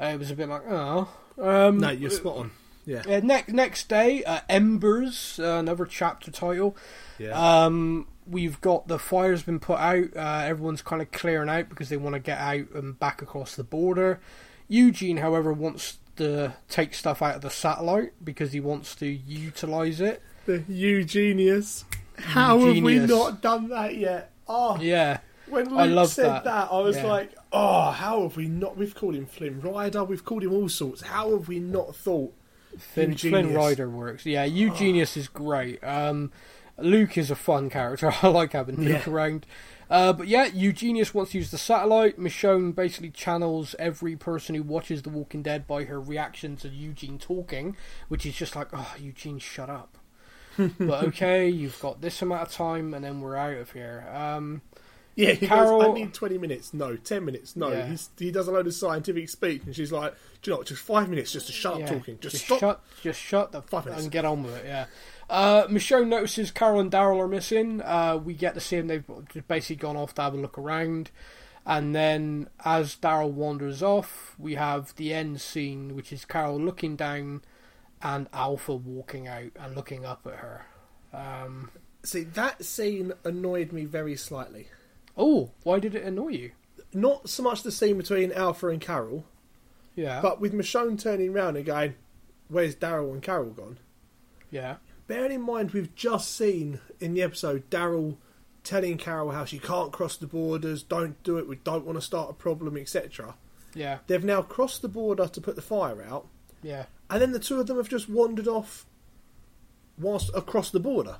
Uh, it was a bit like, oh. Um, No, you're spot on. Yeah. uh, next next day, uh, Embers, uh, another chapter title. Yeah. Um, we've got the fire's been put out. Uh, everyone's kind of clearing out because they want to get out and back across the border. Eugene, however, wants to take stuff out of the satellite because he wants to utilize it. the Eugenius. How have we not done that yet? Oh, Yeah. when Luke I love said that. that. I was Yeah. like, oh, how have we not? We've called him Flynn Rider. We've called him all sorts. How have we not thought? Flynn, Flynn Eugenius. Rider works. Yeah, Eugenius is great. Um, Luke is a fun character. [laughs] I like having Luke Yeah. around. Uh, but yeah, Eugenius wants to use the satellite. Michonne basically channels every person who watches The Walking Dead by her reaction to Eugene talking, which is just like, oh, Eugene, shut up. [laughs] but okay, you've got this amount of time, and then we're out of here. Um, Yeah, he Carol- goes, I need 20 minutes. No, 10 minutes. No. Yeah. He's, he does a load of scientific speech, and she's like, do you know what? Just five minutes just to shut Yeah, up talking. Just, stop. shut, just shut the Five fuck minutes. and get on with it. Yeah. Uh, Michonne notices Carol and Daryl are missing. Uh, we get to see them. They've just basically gone off to have a look around, and then as Daryl wanders off, we have the end scene, which is Carol looking down, and Alpha walking out and looking up at her. Um, See, that scene annoyed me very slightly. Oh, why did it annoy you? Not so much the scene between Alpha and Carol, Yeah, but with Michonne turning round and going, where's Daryl and Carol gone? yeah, Bearing in mind, we've just seen in the episode Daryl telling Carol how she can't cross the borders, don't do it, we don't want to start a problem, etc. yeah, They've now crossed the border to put the fire out, yeah. and then the two of them have just wandered off whilst across the border.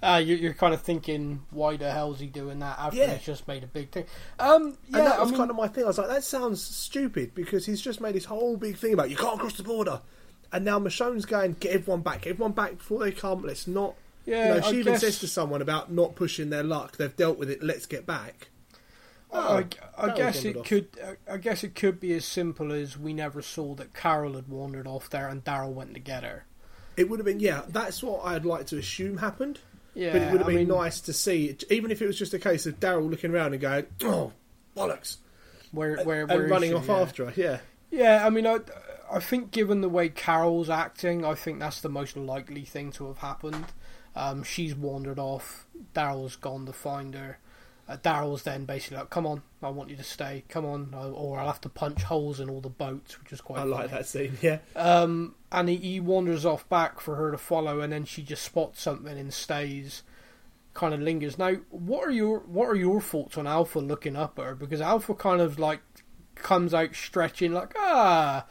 Uh, you're, you're kind of thinking, why the hell's he doing that after Yeah. he's just made a big thing? Um, yeah, and that was I mean, kind of my thing. I was like, that sounds stupid because he's just made this whole big thing about you can't cross the border. And now Michonne's going, get everyone back, get everyone back before they come. Let's not. Yeah, you know, she I even guess, says to someone about not pushing their luck. They've dealt with it. Let's get back. I, Oh, I Daryl guess it off. could. I guess it could be as simple as we never saw that Carol had wandered off there and Daryl went to get her. It would have been yeah. That's what I'd like to assume happened. Yeah, but it would have I been mean, nice to see, even if it was just a case of Daryl looking around and going, "Oh, bollocks," Where, where, and where is running she? off yeah. after her. Yeah, Yeah, I mean, I, I think given the way Carol's acting, I think that's the most likely thing to have happened. Um, she's wandered off. Daryl's gone to find her. Uh, Daryl's then basically like, "Come on, I want you to stay. Come on, or- I'll have to punch holes in all the boats," which is quite. I like that scene. Yeah, Um, and he, he wanders off back for her to follow, and then she just spots something and stays, kind of lingers. Now, what are your what are your thoughts on Alpha looking up at her? Because Alpha kind of like comes out stretching, like ah,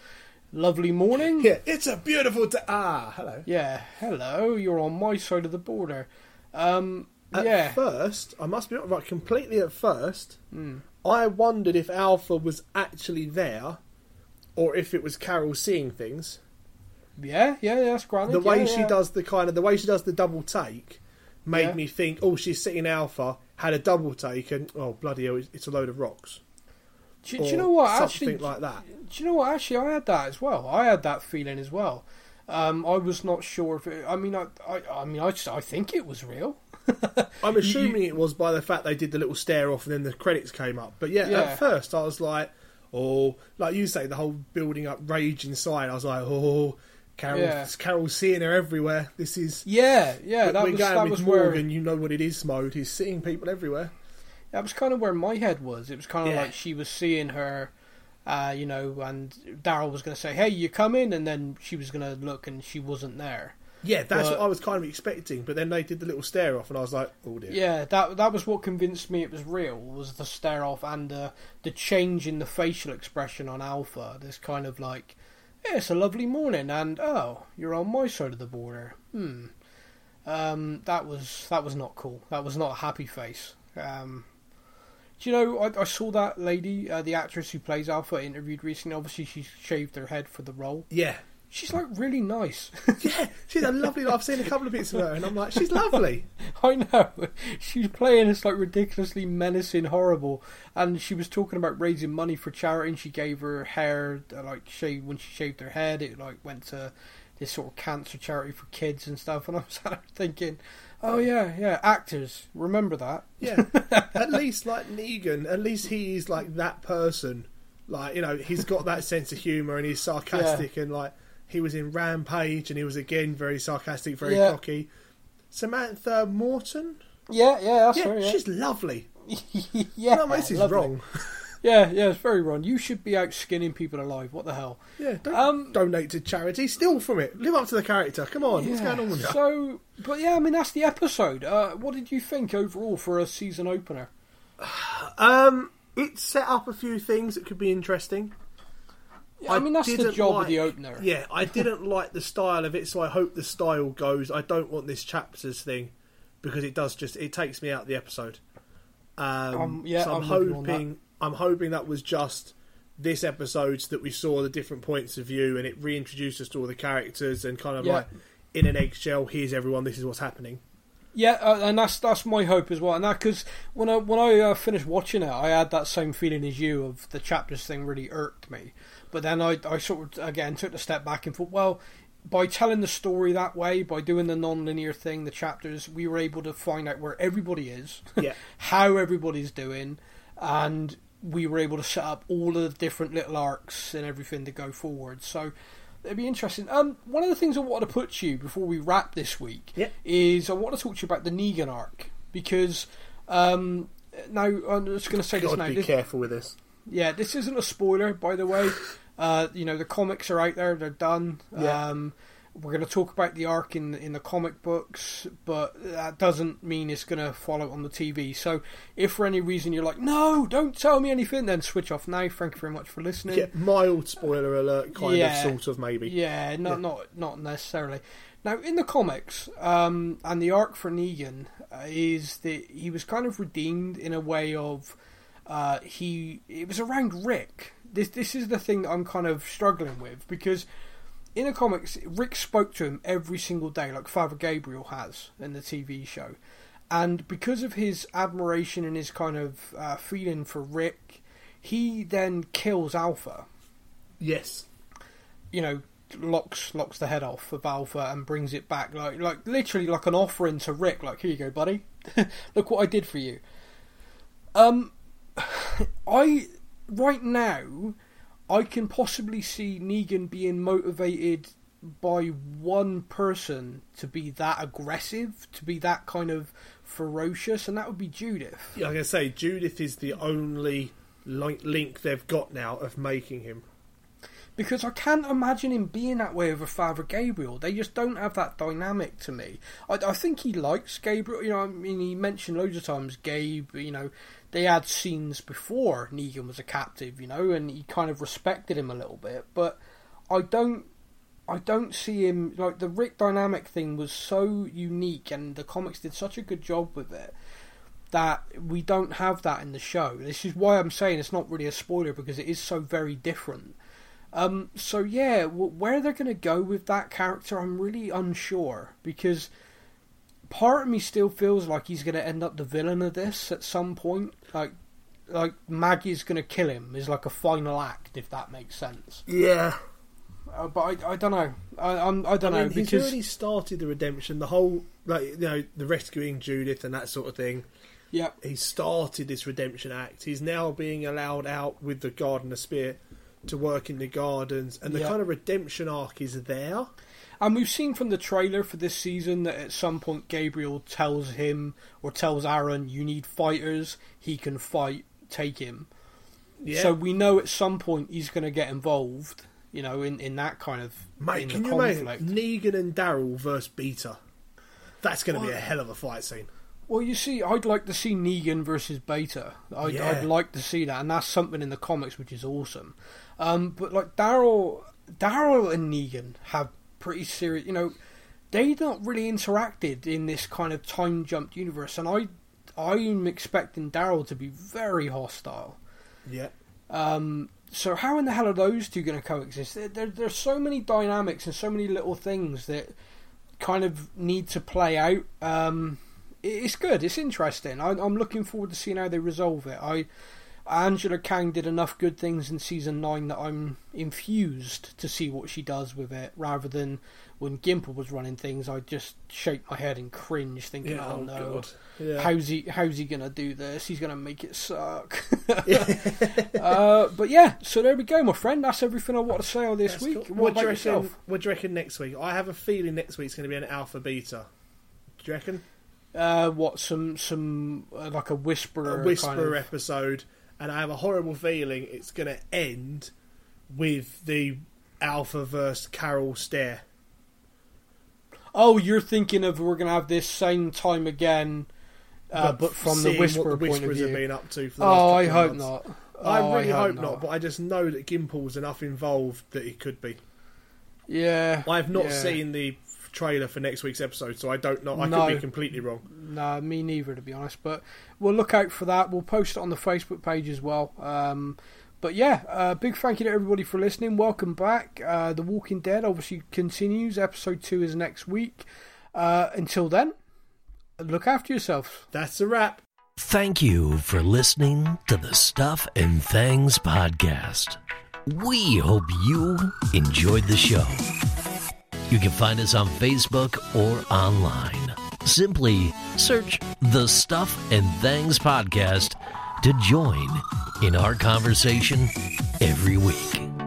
lovely morning. yeah. It's a beautiful day. Ah, hello. Yeah, hello, you're on my side of the border. Um, At yeah, first, I must be not right. Completely at first, Hmm. I wondered if Alpha was actually there, or if it was Carol seeing things. yeah, yeah, yeah, that's granted. the way yeah, she yeah. does the kind of the way she does the double take made me think, oh, she's sitting Alpha had a double take, and oh bloody hell, it's- it's a load of rocks. Do, do you know what? Something Actually, like that. Do you know what? Actually, I had that as well. I had that feeling as well. Um, I was not sure if it. I mean, I, I, I mean, I just, I think it was real. [laughs] I'm assuming it was by the fact they did the little stare off and then the credits came up. But yeah, Yeah. at first I was like, oh, like you say, the whole building up rage inside. I was like, oh, Carol, Yeah. Carol's seeing her everywhere. This is. Yeah, yeah. That we're was going that with was where Morgan. You know what it is mode. He's seeing people everywhere. that was kind of where my head was. It was kind of Yeah. like she was seeing her, uh, you know, and Daryl was going to say, "Hey, you come in," and then she was going to look, and she wasn't there. Yeah, that's But- what I was kind of expecting. But then they did the little stare off, and I was like, oh dear. Yeah, that that was what convinced me it was real. Was the stare off and the the change in the facial expression on Alpha. This kind of like, yeah, it's a lovely morning, and oh, you're on my side of the border. Hmm. Um, that was that was not cool. That was not a happy face. Um, do you know? I, I saw that lady, uh, the actress who plays Alpha, interviewed recently. Obviously, she shaved her head for the role. Yeah. She's like really nice. [laughs] Yeah, she's a lovely. I've seen a couple of bits of her, and I'm like, she's lovely. [laughs] I know. She's playing this like ridiculously menacing, horrible, and she was talking about raising money for charity. And she gave her hair uh, like shave when she shaved her head. It like went to this sort of cancer charity for kids and stuff. And I was [laughs] thinking, oh yeah, yeah, actors, remember that? Yeah, at least like Negan, at least he's like that person. Like you know, he's got that sense of humour and he's sarcastic and like he was in Rampage and he was again very sarcastic, very Yeah. cocky. Samantha Morton, Yeah, yeah, that's yeah, her. Yeah, she's lovely. [laughs] yeah, no, this is lovely. wrong. [laughs] Yeah, yeah, it's very wrong. You should be out skinning people alive. What the hell? Yeah, don't Um, donate to charity. Steal from it. Live up to the character. Come on, what's Yeah. going on with you? So, but yeah, I mean that's the episode. Uh, what did you think overall for a season opener? [sighs] Um, it set up a few things that could be interesting. Yeah, I mean that's the job like- of the opener. Yeah, I didn't [laughs] like the style of it, so I hope the style goes. I don't want this chapters thing because it does just it takes me out of the episode. Um, Um, yeah, so I'm, I'm with you on hoping I'm hoping that was just this episode so that we saw the different points of view and it reintroduced us to all the characters and kind of Yeah. like in an eggshell. Here's everyone. This is what's happening. Yeah, uh, and that's that's my hope as well. And because when I when I uh, finished watching it, I had that same feeling as you of the chapters thing really irked me. But then I I sort of again took a step back and thought, well, by telling the story that way, by doing the non-linear thing, the chapters, we were able to find out where everybody is, [laughs] Yeah. [laughs] how everybody's doing, and we were able to set up all of the different little arcs and everything to go forward. So it'd be interesting. Um, one of the things I wanted to put to you before we wrap this week Yeah. is I want to talk to you about the Negan arc because um, now I'm just going to say this now. be This- careful with this. Yeah, this isn't a spoiler, by the way. [laughs] Uh, you know, the comics are out there; they're done. Yeah. Um, we're going to talk about the arc in in the comic books, but that doesn't mean it's going to follow on the TV. So, if for any reason you're like, "No, don't tell me anything," then switch off now. Thank you very much for listening. Yeah, mild spoiler alert, kind Yeah. of, sort of, maybe. Yeah, not Yeah. not not necessarily. Now, in the comics, um, and the arc for Negan uh, is that he was kind of redeemed in a way of uh, he. It was around Rick. This this is the thing that I'm kind of struggling with because in the comics, Rick spoke to him every single day, like Father Gabriel has in the TV show. And because of his admiration and his kind of uh, feeling for Rick, he then kills Alpha. Yes. You know, locks locks the head off of Alpha and brings it back, like like literally like an offering to Rick. Like, here you go, buddy. [laughs] Look what I did for you. Um, [sighs] I right now, I can possibly see Negan being motivated by one person to be that aggressive, to be that kind of ferocious, and that would be Judith. Yeah, like I say, Judith is the only li- link they've got now of making him. Because I can't imagine him being that way with a Father Gabriel. They just don't have that dynamic to me. I, I think he likes Gabriel. You know, I mean, he mentioned loads of times Gabe. You know, they had scenes before Negan was a captive. You know, and he kind of respected him a little bit. But I don't I don't see him like the Rick dynamic thing was so unique, and the comics did such a good job with it that we don't have that in the show. This is why I'm saying it's not really a spoiler because it is so very different. Um, so yeah, where they're going to go with that character, I'm really unsure because part of me still feels like he's going to end up the villain of this at some point. Like, like Maggie's going to kill him is like a final act, if that makes sense. Yeah. Uh, but I, I don't know. I, I'm, I don't I mean, know he's because already started the redemption, the whole, like, you know, the rescuing Judith and that sort of thing. yeah, He started this redemption act. He's now being allowed out with the Garden of Spirit to work in the gardens, and the Yeah. kind of redemption arc is there. And we've seen from the trailer for this season that at some point Gabriel tells him or tells Aaron, "You need fighters. He can fight. Take him." Yeah. So we know at some point he's going to get involved. You know, in, in that kind of Mate, can you conflict. imagine Negan and Daryl versus Beta? That's going to be a hell of a fight scene. Well, you see, I'd like to see Negan versus Beta. I'd, Yeah. I'd like to see that, and that's something in the comics which is awesome. Um, but like Daryl, Daryl and Negan have pretty serious. You know, they don't really interacted in this kind of time jumped universe, and I, I'm expecting Daryl to be very hostile. Yeah. Um, so how in the hell are those two going to coexist? There, there, there's so many dynamics and so many little things that kind of need to play out. Um, it- it's good. It's interesting. I, I'm looking forward to seeing how they resolve it. I Angela Kang did enough good things in season nine that I'm infused to see what she does with it, rather than when Gimple was running things. I just shake my head and cringe, thinking, Yeah, "Oh, oh, no." Yeah. How's he? How's he gonna do this? He's gonna make it suck. [laughs] [laughs] uh, but yeah, so there we go, my friend. That's everything I want to say on this That's week. cool. What, do you reckon? yourself? What do you reckon next week? I have a feeling next week's going to be an alpha beta. Do you reckon? Uh, what some some uh, like a whisperer, a whisper kind of- episode, and I have a horrible feeling it's going to end with the Alpha versus Carol stare. Oh, you're thinking of we're gonna have this same time again, uh, but, from the what the point of Whisperers view. have been up to for the oh, I hope months. not. I Oh, really hope hope not. but I just know that Gimple's enough involved that it could be. yeah, I have not yeah. seen the trailer for next week's episode, so I don't know. I No. could be completely wrong. No, me neither, to be honest. But we'll look out for that. We'll post it on the Facebook page as well. Um, but yeah, uh, big thank you to everybody for listening. Welcome back. Uh, the Walking Dead obviously continues. Episode two is next week. Uh, until then, look after yourselves. That's a wrap. Thank you for listening to the Stuff and Things podcast. We hope you enjoyed the show. You can find us on Facebook or online. Simply search the Stuff and Things podcast to join in our conversation every week.